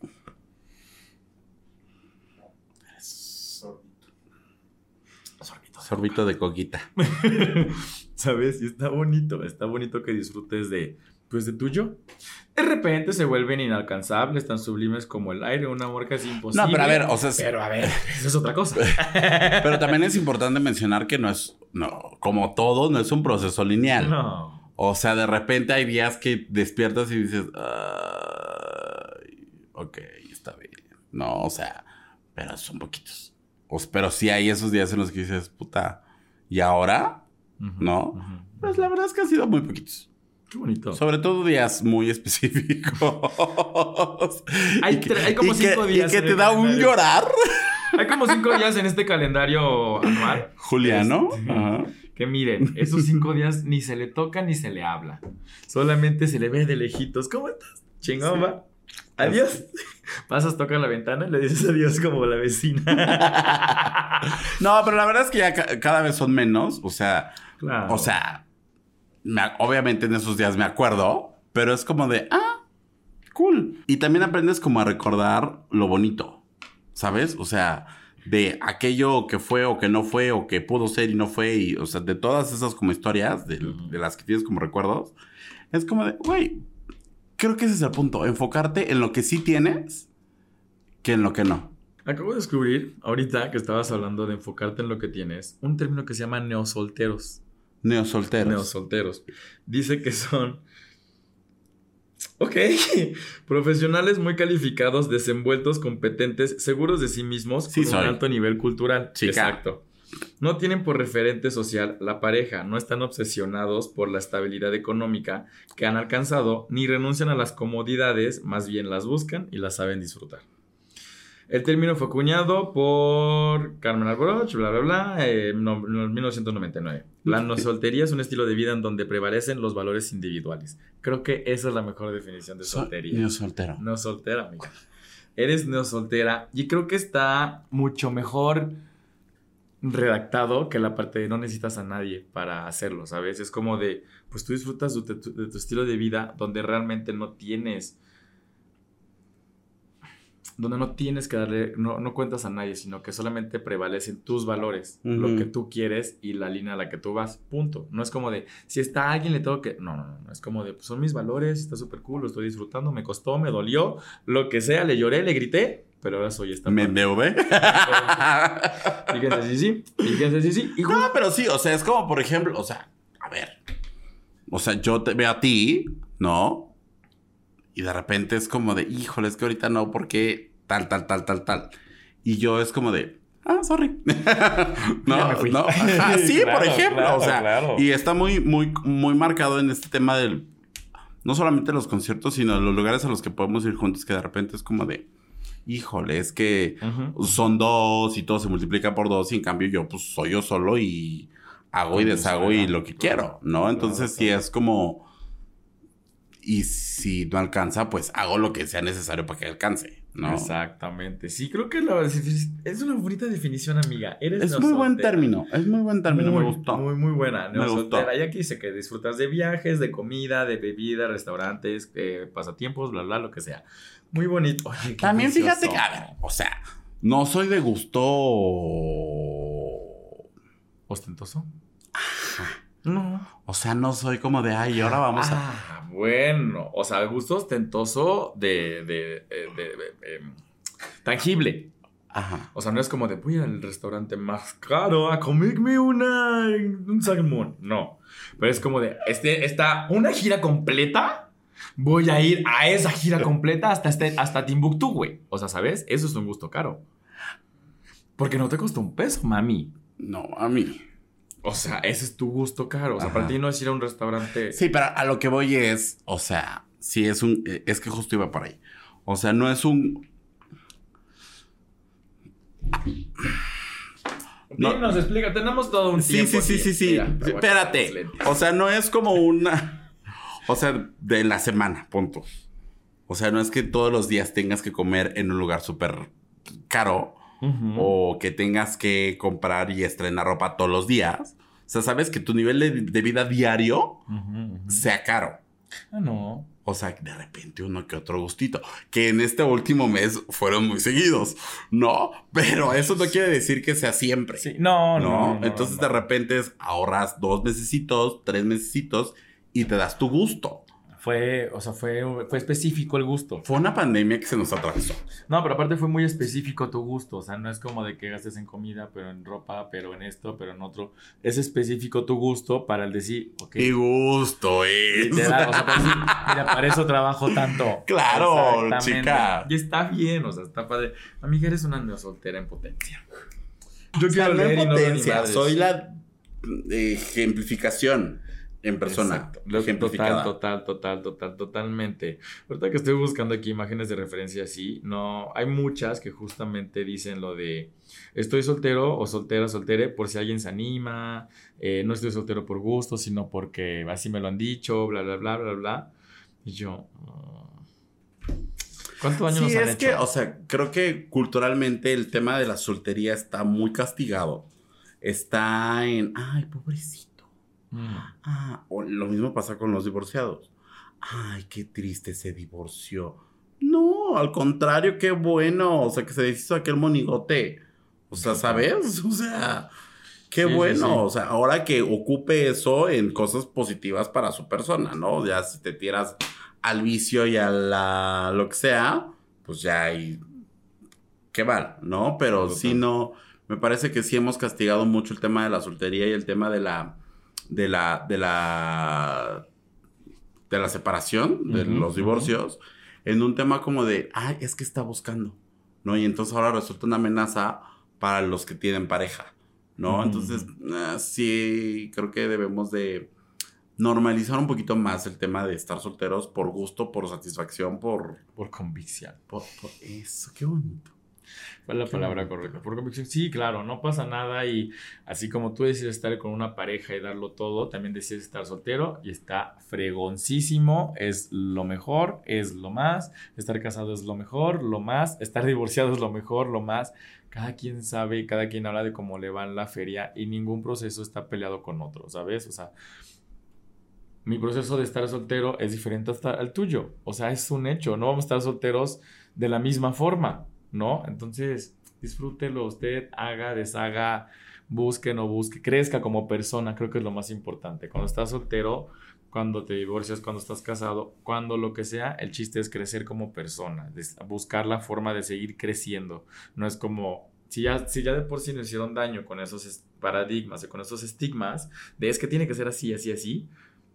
Sorbito. Sorbito de coquita. ¿Sabes? Y está bonito, está bonito que disfrutes de, pues, de tuyo. De repente se vuelven inalcanzables, tan sublimes como el aire, un amor casi imposible. No, pero a ver, o sea, es- Pero a ver, eso es otra cosa. Pero también es importante mencionar que no es, no, como todo, no es un proceso lineal. No. O sea, de repente hay días que despiertas y dices, "Ay, ok, está bien. No, o sea, pero son poquitos. O- pero sí hay esos días en los que dices, puta, ¿y ahora? ¿No? Pues la verdad es que han sido muy poquitos. Qué bonito. Sobre todo días muy específicos. Hay como que- cinco días Y que en te el da un llorar. Hay como cinco días en este calendario anual. Juliano. Este, Ajá. Que miren, esos cinco días ni se le toca ni se le habla. Solamente se le ve de lejitos. ¿Cómo estás? Chingón, va. Adiós. Pasas, tocas la ventana y le dices adiós como la vecina. No, pero la verdad es que ya ca- cada vez son menos. O sea, Claro. o sea, me obviamente en esos días me acuerdo, pero es como de, ah, cool. Y también aprendes como a recordar lo bonito, ¿sabes? O sea, de aquello que fue o que no fue o que pudo ser y no fue, y, o sea, de todas esas como historias, de, de las que tienes como recuerdos, es como de, güey, creo que ese es el punto, enfocarte en lo que sí tienes que en lo que no. Acabo de descubrir, ahorita que estabas hablando de enfocarte en lo que tienes, un término que se llama neosolteros. Neosolteros. Neosolteros. Dice que son. Ok. Profesionales muy calificados, desenvueltos, competentes, seguros de sí mismos, Sí con soy. un alto nivel cultural. Chica. Exacto. No tienen por referente social la pareja, no están obsesionados por la estabilidad económica que han alcanzado, ni renuncian a las comodidades, más bien las buscan y las saben disfrutar. El término fue acuñado por Carmen Alboroch, bla, bla, bla, eh, no- no, 1999. La no soltería es un estilo de vida en donde prevalecen los valores individuales. Creo que esa es la mejor definición de soltería. Niño soltero. No soltera, amiga. Eres no soltera y creo que está mucho mejor redactado que la parte de no necesitas a nadie para hacerlo, ¿sabes? Es como de, pues tú disfrutas de tu, de tu estilo de vida donde realmente no tienes, donde no tienes que darle, no, no cuentas a nadie, sino que solamente prevalecen tus valores, lo Ujú. que tú quieres y la línea a la que tú vas, punto. No es como de, si está alguien le tengo que, no, no, no, no, es como de, pues son mis valores, está súper cool, lo estoy disfrutando, me costó, me dolió, lo que sea, le lloré, le grité, pero ahora soy esta. ¿Me. MV? Fíjense, sí, sí, fíjense, sí, sí. Y No, pero sí, o sea, es como, por ejemplo, o sea, a ver. O sea, yo te veo a ti, ¿no? Y de repente es como de, híjole, es que ahorita no, porque tal, tal, tal, tal, tal. Y yo es como de, ah, sorry. no, no. Sí, Claro, por ejemplo, claro, o sea, claro. y está muy, muy, muy marcado en este tema del, no solamente los conciertos, sino los lugares a los que podemos ir juntos, que de repente es como de, híjole, es que son dos y todo se multiplica por dos y en cambio yo pues soy yo solo y hago y deshago y lo que quiero, ¿no? Entonces sí es como... Y si no alcanza, pues hago lo que sea necesario para que alcance, ¿no? Exactamente. Sí, creo que la, es una bonita definición, amiga. Eres Es muy buen término, es muy buen término, muy, me gustó. Muy, muy buena. Me No gustó. soltera. Y aquí dice que disfrutas de viajes, de comida, de bebida, restaurantes, eh, pasatiempos, bla, bla, lo que sea. Muy bonito. Oye, También fíjate que, a ver, o sea, no soy de gusto... ¿Ostentoso? No. O sea, no soy como de, ay, ahora vamos a... Ah, bueno. O sea, gusto ostentoso de, de, eh, de- de- em, tangible. Ajá. O sea, no es como de voy al restaurante más caro a comerme una, un salmón. No. Pero es como de, este, está una gira completa. Voy a ir a esa gira completa hasta, este, hasta Timbuktu, güey. O sea, ¿sabes? Eso es un gusto caro. Porque no te costó un peso, mami. No, a mí. O sea, ese es tu gusto caro. O sea, Ajá. para ti no es ir a un restaurante. Sí, pero a lo que voy es, o sea, sí es un, eh, es que justo iba por ahí. O sea, no es un, no. Dinos, explica. Tenemos todo un sí, tiempo. sí, sí, aquí. sí, sí, Mira, a espérate. O sea, no es como una, o sea, de la semana, punto. O sea, no es que todos los días tengas que comer en un lugar súper caro O que tengas que comprar y estrenar ropa todos los días. O sea, sabes que tu nivel de, de vida diario sea caro. Ah, no. O sea, de repente uno que otro gustito. Que en este último mes fueron muy seguidos. No, pero eso no quiere decir que sea siempre. Sí, no, no. ¿no? no, Entonces de repente ahorras dos mesecitos, tres mesecitos y te das tu gusto. Fue, o sea, fue, fue específico el gusto. Fue una pandemia que se nos atravesó. No, pero aparte fue muy específico tu gusto. O sea, no es como de que gastes en comida, pero en ropa, pero en esto, pero en otro. Es específico tu gusto para el decir, ok. ¡Qué gusto es! literal, o sea, para decir, mira, para eso trabajo tanto. Claro, chica. Y está bien, o sea, está padre. Amiga, eres una neosoltera en potencia. Yo quiero leer no veo ni madres. soy la eh, ejemplificación en persona. Total, total, total, total, totalmente. Ahorita que estoy buscando aquí imágenes de referencia así, no, hay muchas que justamente dicen lo de estoy soltero o soltera, soltere, por si alguien se anima, eh, no estoy soltero por gusto, sino porque así me lo han dicho, bla, bla, bla, bla, bla. Y yo, mm, ¿cuántos años nos Sí, han es hecho? que, o sea, creo que culturalmente el tema de la soltería está muy castigado. Está en, ay, pobrecito. Mm. Ah, o lo mismo pasa con los divorciados. Ay, qué triste se divorció. No, al contrario, qué bueno. O sea, que se deshizo aquel monigote. O sea, ¿sabes? O sea, qué Sí, bueno. sí. O sea, ahora que ocupe eso en cosas positivas para su persona, ¿no? Ya si te tiras al vicio y a la lo que sea, pues ya hay. Qué mal, ¿no? Pero sí no. Me parece que sí hemos castigado mucho el tema de la soltería y el tema de la. De la. de la. de la separación, de los divorcios, en un tema como de, ay, es que está buscando, ¿no? Y entonces ahora resulta una amenaza para los que tienen pareja, ¿no? Entonces, ah, sí, creo que debemos de normalizar un poquito más el tema de estar solteros por gusto, por satisfacción, por... Por convicción. por, por eso, qué bonito. Fue la palabra correcta. Por convicción, sí, claro, no pasa nada y así como tú decides estar con una pareja y darlo todo, también decides estar soltero y está fregoncísimo, es lo mejor, es lo más, estar casado es lo mejor, lo más, estar divorciado es lo mejor, lo más. Cada quien sabe, cada quien habla de cómo le va en la feria y ningún proceso está peleado con otro, ¿sabes? O sea, mi proceso de estar soltero es diferente hasta al tuyo. O sea, es un hecho. No vamos a estar solteros de la misma forma. ¿No? Entonces, disfrútelo usted, haga, deshaga, busque, no busque, crezca como persona, creo que es lo más importante. Cuando estás soltero, cuando te divorcias, cuando estás casado, cuando lo que sea, el chiste es crecer como persona, buscar la forma de seguir creciendo. No es como, si ya, si ya de por sí nos hicieron daño con esos paradigmas y con esos estigmas, de es que tiene que ser así, así, así,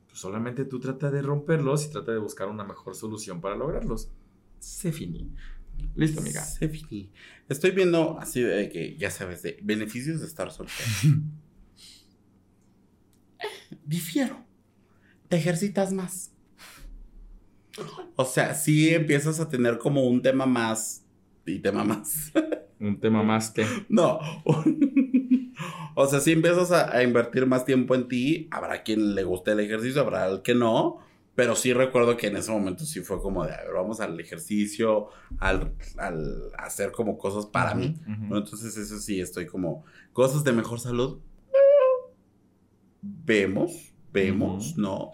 pues solamente tú trata de romperlos y trata de buscar una mejor solución para lograrlos. Se finí. Listo, amiga. Estoy viendo así de que, ya sabes, de beneficios de estar soltero. Difiero. Te ejercitas más. O sea, sí empiezas a tener como un tema más y tema más. un tema más que. No. o sea, si empiezas a, a, invertir más tiempo en ti, habrá quien le guste el ejercicio, habrá el que no. Pero sí recuerdo que en ese momento sí fue como de, a ver, vamos al ejercicio, al, al hacer como cosas para mí. entonces eso sí, estoy como, cosas de mejor salud. Vemos, vemos, ¿no?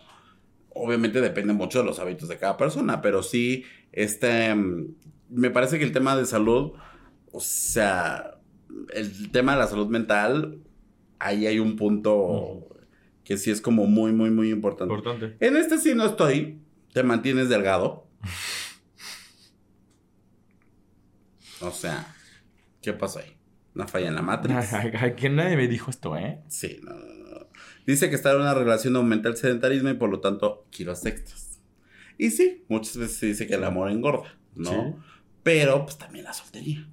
Obviamente depende mucho de los hábitos de cada persona, pero sí, este, me parece que el tema de salud, o sea, el tema de la salud mental, ahí hay un punto que sí es como muy, muy, muy importante. importante. En este sí no estoy. Te mantienes delgado. o sea, ¿qué pasó ahí? Una falla en la matriz. Que nadie me dijo esto, ¿eh? Sí, no, no, Dice que está en una relación aumenta el sedentarismo y por lo tanto kilos extras. Y sí, muchas veces se dice que el amor engorda, ¿no? Pero pues también la soltería.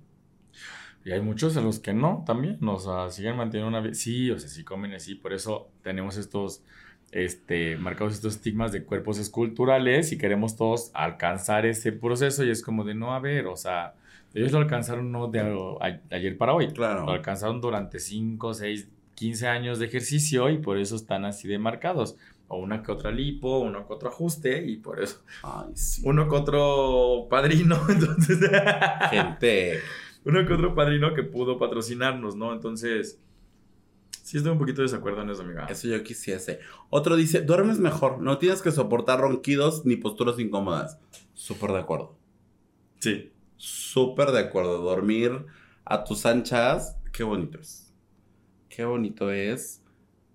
Y hay muchos a los que no también, o sea, siguen manteniendo una vida. Sí, o sea, sí comen así, por eso tenemos estos, este, marcados estos estigmas de cuerpos esculturales y queremos todos alcanzar ese proceso y es como de no, a ver, o sea, ellos lo alcanzaron no de, ayer para hoy, claro. lo alcanzaron durante 5, 6, 15 años de ejercicio y por eso están así de marcados. O una que otra lipo, uno que otro ajuste y por eso. Ay, sí. Uno que otro padrino, entonces. Gente uno que otro padrino que pudo patrocinarnos, ¿no? Entonces, sí estoy un poquito de desacuerdo en eso, amiga. Eso yo quisiese. Otro dice, duermes mejor, no tienes que soportar ronquidos ni posturas incómodas. Súper de acuerdo. Sí. Súper de acuerdo. Dormir a tus anchas, qué bonito es. Qué bonito es.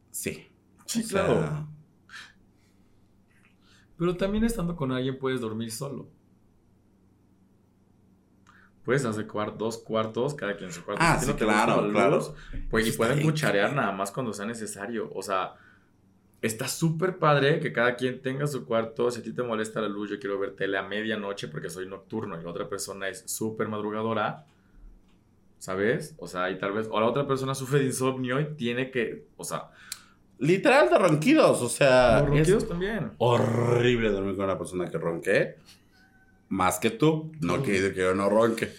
Sí. Sí, claro. Pero también estando con alguien puedes dormir solo. Puedes adecuar dos cuartos, cada quien su cuarto. Ah, sí, claro, claro. Pues, y pueden cucharear nada más cuando sea necesario. O sea, está súper padre que cada quien tenga su cuarto. Si a ti te molesta la luz, yo quiero ver tele a medianoche porque soy nocturno y la otra persona es súper madrugadora. ¿Sabes? O sea, y tal vez, o la otra persona sufre de insomnio y tiene que, o sea... Literal de ronquidos, o sea... ronquidos también. Horrible dormir con una persona que ronque más que tú. No quiere decir que yo no ronque.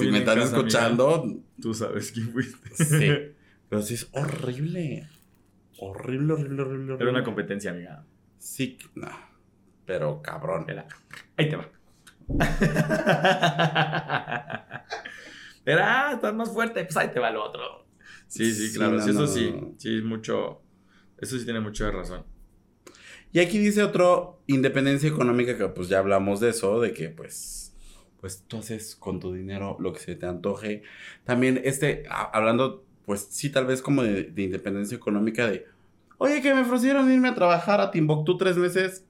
si me están escuchando. tú sabes quién fuiste. Sí. Pero sí es horrible. Horrible, horrible, horrible. Era una competencia, amiga. Sí, no. Pero cabrón. Ahí te va. Era, estás más fuerte, pues ahí te va el otro. Sí, sí, claro. eso sí. Sí, mucho. Eso sí tiene mucha razón. Y aquí dice otro, independencia económica, que pues ya hablamos de eso, de que pues, pues tú haces con tu dinero lo que se te antoje. También este, hablando, pues sí, tal vez como de, independencia económica, de, oye, que me ofrecieron irme a trabajar a Timbuktu tres meses,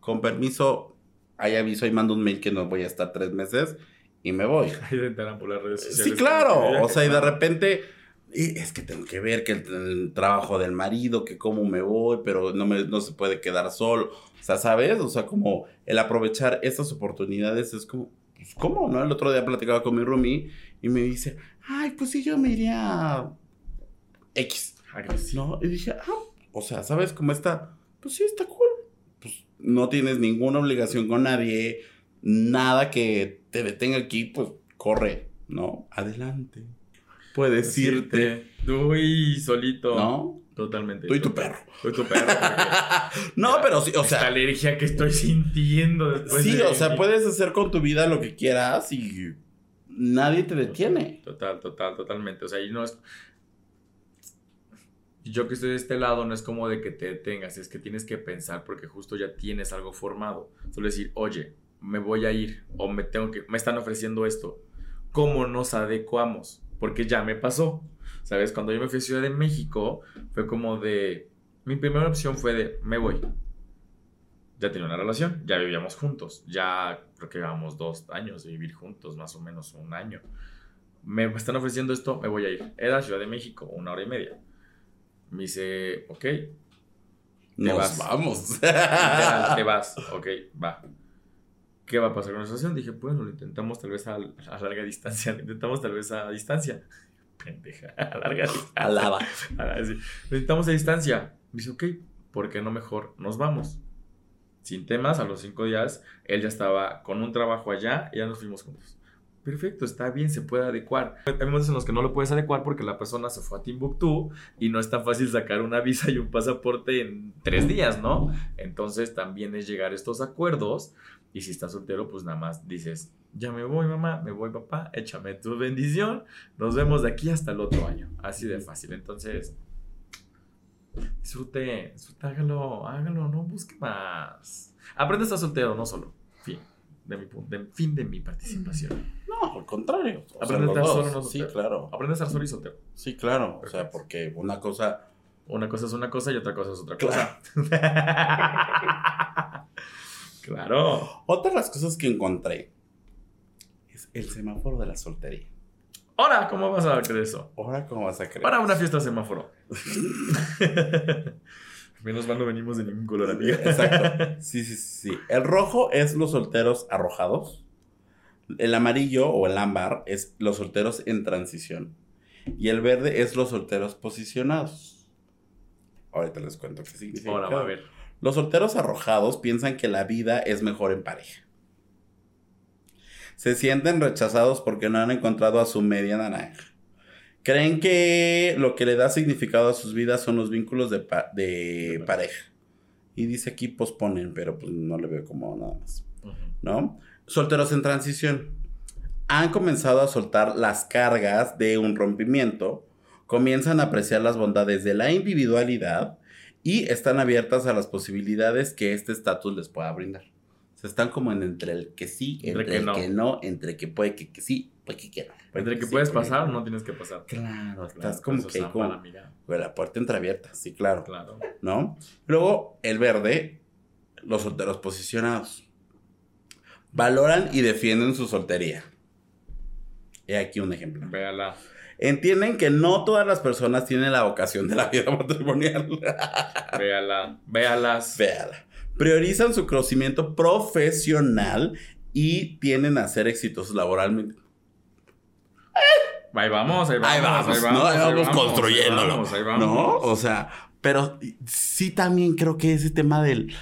con permiso, hay aviso y mando un mail que no voy a estar tres meses y me voy. Ahí por las redes sociales. Sí, claro, o sea, y de repente es que tengo que ver que el, trabajo del marido, que cómo me voy, pero no, me, no se puede quedar solo. O sea, ¿sabes? O sea, como el aprovechar estas oportunidades es como, pues, ¿cómo? ¿No? El otro día platicaba con mi roomie y me dice, ay, pues sí, yo me iría X. ¿No? Y dije, ah, o sea, ¿sabes cómo está? Pues sí, está cool. Pues no tienes ninguna obligación con nadie, nada que te detenga aquí, pues corre, ¿no? Adelante. Puedes irte. Decirte, Tú y solito. ¿No? Totalmente. Tú y tu perro. Tú y tu perro. No, pero sí, o esta sea, alergia que estoy sintiendo después sí, de- o sea, puedes hacer con tu vida lo que quieras y nadie te detiene. Total, total, totalmente. O sea, y no es. Yo que estoy de este lado, no es como de que te detengas, es que tienes que pensar porque justo ya tienes algo formado. Solo decir, oye, me voy a ir o me tengo que, me están ofreciendo esto. ¿Cómo nos adecuamos? Porque ya me pasó. ¿Sabes? Cuando yo me fui a Ciudad de México, fue como de. Mi primera opción fue de, me voy. Ya tenía una relación, ya vivíamos juntos, ya creo que llevábamos dos años de vivir juntos, más o menos un año me están ofreciendo esto, me voy a ir. Era Ciudad de México, una hora y media. Me dice, ok, Nos vas. vamos. literal, te vas, ok, va. ¿Qué va a pasar con la situación? Dije, bueno, lo intentamos tal vez a, a larga distancia, lo intentamos tal vez a distancia. Pendeja, a larga distancia. Alaba. Lo intentamos a distancia. Me dice, ok, ¿por qué no mejor nos vamos? Sin temas, a los cinco días, él ya estaba con un trabajo allá y ya nos fuimos juntos. Perfecto, está bien, se puede adecuar. Hay momentos en los que no lo puedes adecuar porque la persona se fue a Timbuktu y no es tan fácil sacar una visa y un pasaporte en tres días, ¿no? Entonces también es llegar a estos acuerdos y si estás soltero, pues nada más dices, ya me voy mamá, me voy papá, échame tu bendición, nos vemos de aquí hasta el otro año. Así de fácil. Entonces, disfrute, disfrute, hágalo, hágalo, no busque más. Aprende a estar soltero, no solo. Fin de mi, de- fin de mi participación. No, al contrario. O sea, Aprende a estar dos. solo, no Sí, soltero. claro. Aprende a estar solo y soltero. Sí, claro. O sea, porque una cosa. Una cosa es una cosa y otra cosa es otra Claro. cosa. claro. Otra de las cosas que encontré es el semáforo de la soltería. Ahora, ¿cómo vas a creer eso? Ahora, ¿cómo vas a creer? Para una fiesta semáforo. Menos mal no venimos de ningún color, amiga. Exacto. Sí, sí, sí. El rojo es los solteros arrojados. El amarillo o el ámbar es los solteros en transición. Y el verde es los solteros posicionados. Ahorita les cuento qué significa. Ahora va a ver. Los solteros arrojados piensan que la vida es mejor en pareja. Se sienten rechazados porque no han encontrado a su media naranja. Creen que lo que le da significado a sus vidas son los vínculos de, pa- de pareja. Y dice aquí posponen, pero pues no le veo como nada más. ¿No? Solteros en transición. Han comenzado a soltar las cargas de un rompimiento, comienzan a apreciar las bondades de la individualidad y están abiertas a las posibilidades que este estatus les pueda brindar. O sea, están como en entre el que sí, Entre entre, que el no. que no, entre que puede que, que sí, puede que, que no. puede Entre que sí, puedes puede pasar o que no tienes que pasar. Claro, estás Claro, como eso que es ahí como para, amiga. con la puerta entreabierta, sí, claro. Claro. ¿no? Luego, el verde, los solteros posicionados. Valoran y defienden su soltería. He aquí un ejemplo. Véala. Entienden que no todas las personas tienen la vocación de la vida matrimonial. Véala. Véalas. Véala. Priorizan su crecimiento profesional y tienden a ser exitosos laboralmente. Ahí vamos, ahí vamos. Ahí vamos, ¿no? Ahí vamos construyéndolo. Ahí vamos, ahí vamos. ¿No? O sea, pero sí también creo que ese tema del,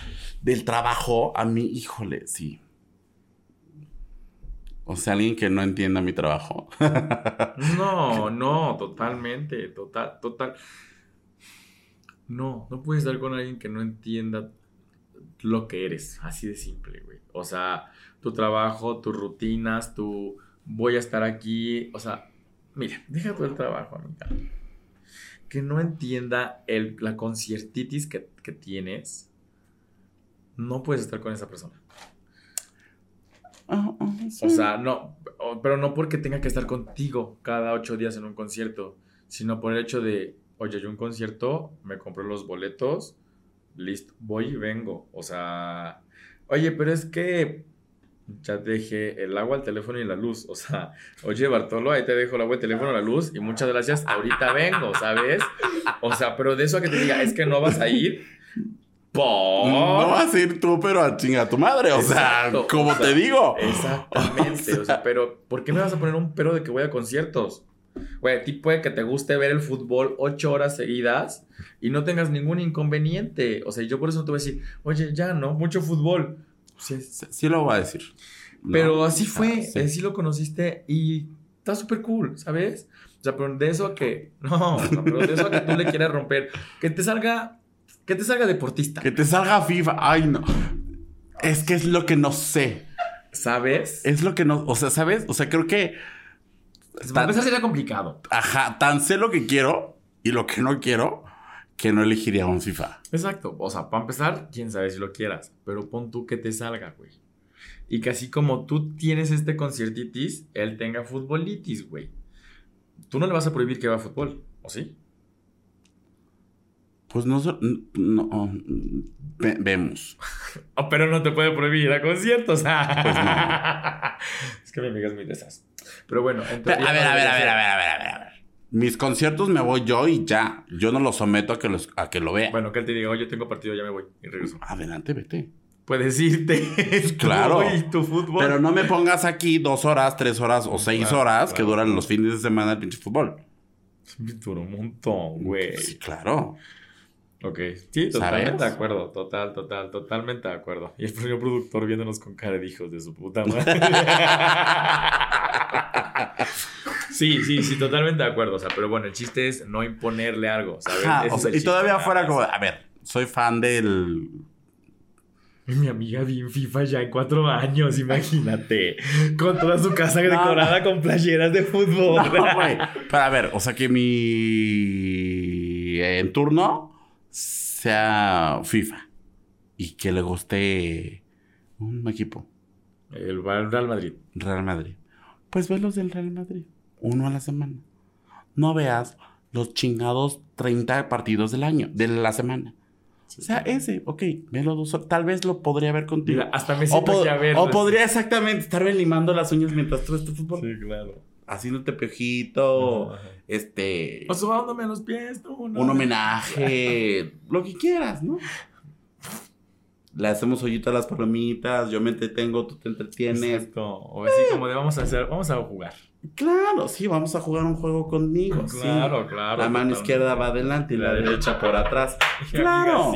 del trabajo, a mí, híjole, sí. O sea, alguien que no entienda mi trabajo. No, no, totalmente, total, total. No, no puedes estar con alguien que no entienda lo que eres, así de simple, güey. O sea, tu trabajo, tus rutinas, tu voy a estar aquí, o sea, mira, deja todo el trabajo, amiga. Que no entienda la conciertitis que tienes, no puedes estar con esa persona. Sí. O sea, no, pero no porque tenga que estar contigo cada ocho días en un concierto, sino por el hecho de, oye, yo un concierto, me compré los boletos, listo, voy y vengo. O sea, oye, pero es que ya te dejé el agua, el teléfono y la luz. O sea, oye, Bartolo, ahí te dejo el agua, el teléfono, la luz y muchas gracias, ahorita vengo, ¿sabes? O sea, pero de eso a que te diga, es que no vas a ir. Por... No vas a ir tú, pero a chinga tu madre. O Exacto, sea, como o sea, te digo. Exactamente. O sea, pero ¿por qué me vas a poner un pero de que voy a conciertos? Güey, a ti puede que te guste ver el fútbol ocho horas seguidas y no tengas ningún inconveniente. O sea, yo por eso no te voy a decir, oye, ya, ¿no? Mucho fútbol. Sí, Sí, lo voy a decir. No, pero así sea, fue, sí. así lo conociste y está súper cool, ¿sabes? O sea, pero de eso a que, no, o sea, pero de eso a que tú le quieras romper, que te salga, que te salga deportista, Que te salga FIFA. Ay, no. Es que es lo que no sé. ¿sabes? Es lo que no. O sea, ¿sabes? O sea, creo que. Para empezar sería complicado. Ajá, tan sé lo que quiero y lo que no quiero que no elegiría un FIFA. Exacto. O sea, para empezar, quién sabe si lo quieras. Pero pon tú que te salga, güey. Y que así como tú tienes este conciertitis, él tenga futbolitis, güey. Tú no le vas a prohibir que va a fútbol, ¿o sí? Pues no. so- no ve- vemos. Oh, pero no te puede prohibir ir a conciertos. Pues es que mi amiga es muy de esas. Pero bueno, entonces. A ver, a ver, a ver, a ver, a ver, a ver, a ver. Mis conciertos me voy yo y ya. Yo no los someto a que, los, a que lo vea. Bueno, que él te diga, oye, tengo partido, ya me voy y regreso. Adelante, vete. Puedes irte. Claro. Tú y tu fútbol. Pero no me pongas aquí dos horas, tres horas o seis Claro, horas que claro. duran los fines de semana el pinche fútbol. Duró un montón, güey. Sí, claro. Ok, sí, totalmente ¿Sabes? de acuerdo, total, total, totalmente de acuerdo. Y el señor productor viéndonos con cara de hijos de su puta madre. sí, sí, sí, totalmente de acuerdo. O sea, pero bueno, el chiste es no imponerle algo, ¿sabes? Ajá, o sea, y todavía fuera como, a ver, soy fan del... Mi amiga vi en FIFA ya en cuatro años, imagínate. Con toda su casa No, decorada con playeras de fútbol. No, güey. Pero a ver, o sea que mi eh, en turno sea FIFA y que le guste un equipo, El Real Madrid. Real Madrid. Pues ve los del Real Madrid, uno a la semana. No veas los chingados 30 partidos del año, de la semana. O sea, ese, ok, velo dos horas. Tal vez lo podría ver contigo. Mira, hasta me o, siento po- ya ver. o podría exactamente estarme limando las uñas mientras tú tu fútbol. Sí, claro. Haciéndote piojito, Ajá. este... O sobándome los pies, tú, ¿no? un homenaje, lo que quieras, ¿no? Le hacemos hoyito a las palomitas, yo me entretengo, tú te entretienes. Exacto. O así como de vamos a hacer, vamos a jugar. Claro, sí, vamos a jugar un juego conmigo. sí. Claro, claro. La mano izquierda va adelante y la, derecha por atrás. Claro.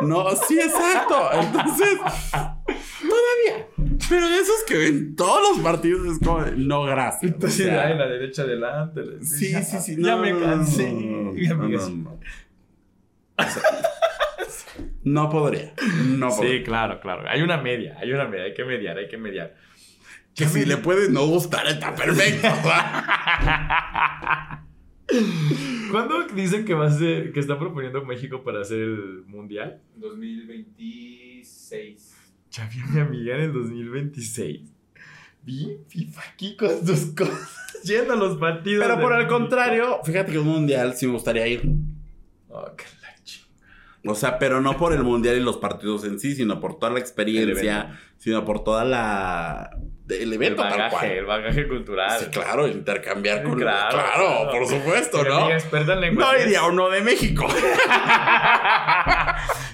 No, sí, exacto. Entonces. Pero de esos que ven todos los partidos es como, no, gracias. Entonces, O sea, la derecha adelante. la- Sí, ya, sí, sí. Ya no, me cansé. no, podría. No podría. Sí, claro, claro. Hay una media, hay una media, hay que mediar, hay que mediar. Que si le puede no gustar, está perfecto. ¿Cuándo dicen que va a ser, que está proponiendo México para hacer el mundial? 2026. Ya vi a mi amiga en el 2026. Vi FIFA aquí con tus cosas, yendo a los partidos. Pero por el contrario, fíjate que un mundial sí me gustaría ir. Oh, qué la ching- O sea, pero no por el mundial y los partidos en sí, sino por toda la experiencia, sino por toda la. El El evento tal bagaje, cual. el bagaje cultural. Sí, claro, intercambiar con. Claro, Claro, claro. por supuesto, Mi ¿no? amiga experta en lengua. No iría uno de México.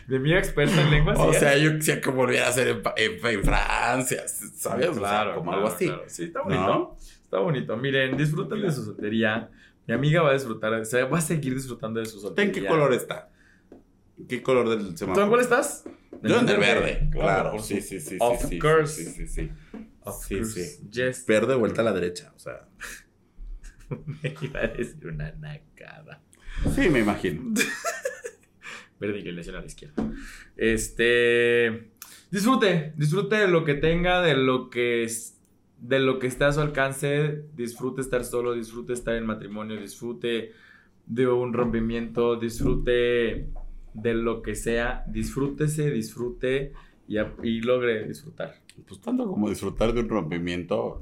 De mi experta en lengua. o sea, yo quisiera que volviera a ser en, Pa- en- en Francia, ¿sabes? O sea, Claro, como claro, algo así. claro. Sí, está bonito. ¿No? Está bonito. Miren, disfruten de su soltería. Mi amiga va a disfrutar, o sea, va a seguir disfrutando de su soltería. ¿En qué color está? ¿En qué color del ¿Tú semáforo? en cuál estás? Yo en el verde, claro. por sí, sí, sí, Of sí, course. sí, sí, sí. Of Sí, course. sí. Yes. Verde vuelta a la derecha, o sea. Me iba a decir una nacada. Sí, me imagino. Verde inclinación a la izquierda. Este. Disfrute. Disfrute de lo que tenga, de lo que es. De lo que está a su alcance. Disfrute estar solo, disfrute estar en matrimonio, disfrute de un rompimiento, disfrute de lo que sea. Disfrútese, disfrute y, a- y logre disfrutar. Pues tanto como disfrutar de un rompimiento,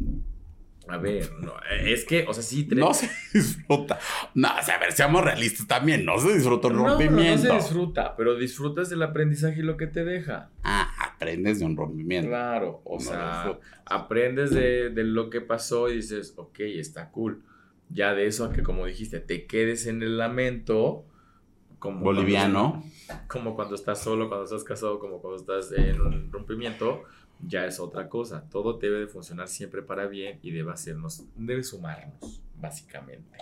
A ver, no, es que, o sea, sí, no se disfruta. No, o sea, a ver, seamos realistas también, no se disfruta un No, no, no rompimiento. se disfruta, pero disfrutas del aprendizaje y lo que te deja. Ah, aprendes de un rompimiento. Claro, o No sea, aprendes de, de lo que pasó y dices, ok, está cool. Ya de eso a que, como dijiste, te quedes en el lamento. Como Boliviano. Cuando, como cuando estás solo, cuando estás casado, como cuando estás en un rompimiento, ya es otra cosa. Todo debe de funcionar siempre para bien y debe hacernos, debe sumarnos, básicamente.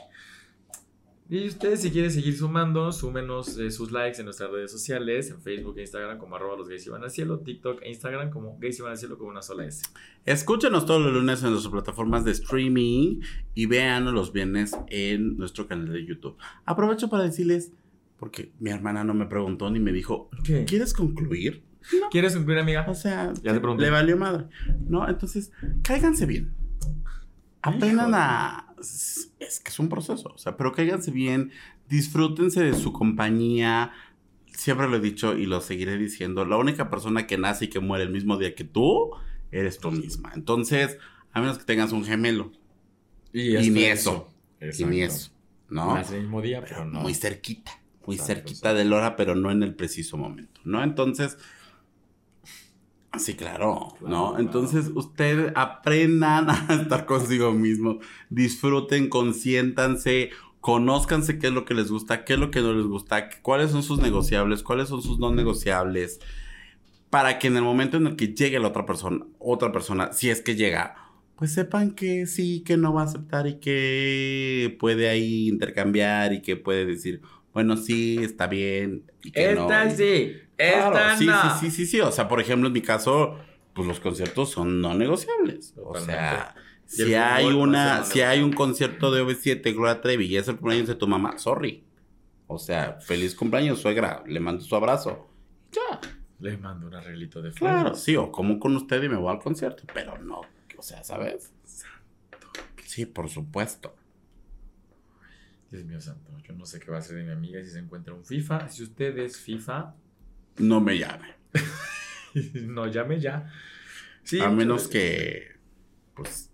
Y ustedes si quieren seguir sumando, súmenos eh, sus likes en nuestras redes sociales, en Facebook e Instagram como arroba los gays y van al cielo, TikTok e Instagram como gays y van al cielo con una sola S. Escúchenos todos los lunes en nuestras plataformas de streaming y vean los viernes en nuestro canal de YouTube. Aprovecho para decirles, porque mi hermana no me preguntó ni me dijo, ¿Qué? ¿quieres concluir? ¿Quieres concluir, amiga? O sea, Ya te pregunté. le valió madre. ¿No? Entonces, cáiganse bien. Aprendan a. Es que es un proceso. O sea, pero cáiganse bien. Disfrútense de su compañía. Siempre lo he dicho y lo seguiré diciendo. La única persona que nace y que muere el mismo día que tú, eres tú misma. Entonces, a menos que tengas un gemelo. Y, Y ni eso. Y ni eso. ¿no? Nace el mismo día, pero no. Muy cerquita. Muy Exacto, cerquita exacto. del hora, pero no en el preciso momento, ¿no? Entonces, sí, claro, Claro, ¿no? claro. Entonces, ustedes aprendan a estar consigo mismos, disfruten, consiéntanse, conózcanse qué es lo que les gusta, qué es lo que no les gusta, cuáles son sus negociables, cuáles son sus no negociables, para que en el momento en el que llegue la otra persona, otra persona, si es que llega, pues sepan que sí, que no va a aceptar y que puede ahí intercambiar y que puede decir, bueno, sí, está bien. Y que no. Esta sí, esta Claro, sí, no. sí, sí, sí, sí. O sea, por ejemplo, en mi caso, pues los conciertos son no negociables. O sea, el si hay una, pues, no si hay un concierto de OV7, Gloria Trevi, y es el cumpleaños de tu mamá, sorry. O sea, feliz cumpleaños, suegra. Le mando su abrazo. Ya. Le mando un arreglito de Claro, flores. sí, o como con usted y me voy al concierto, pero no, o sea, ¿sabes? Sí, por supuesto. Dios mío santo, yo no sé qué va a hacer de mi amiga si se encuentra un FIFA. Si usted es FIFA, No me llame. no llame ya. Sí, a menos veces. que, pues,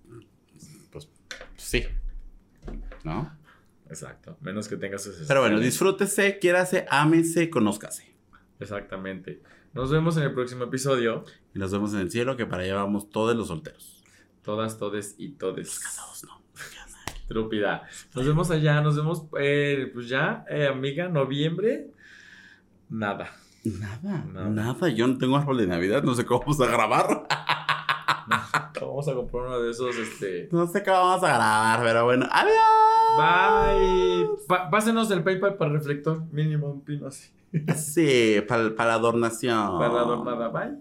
pues, sí. ¿No? Exacto, menos que tenga sus Pero bueno, disfrútese, quiérase, ámese, conózcase. Exactamente. Nos vemos en el próximo episodio. Y nos vemos en el cielo, que para allá vamos todos los solteros. Todas, todes y todes. Casados, no. Trúpida. Nos vemos allá, nos vemos, eh, pues ya, eh, amiga, noviembre. Nada. Nada, Nada. nada, Yo no tengo árbol de Navidad, no sé cómo vamos a grabar. Vamos a comprar uno de esos, este. No sé cómo vamos a grabar, pero bueno. ¡Adiós! Bye. Pa- pásenos el PayPal para reflector, mínimo un pino así. Sí, para, para la adornación. Para la adornada. Bye.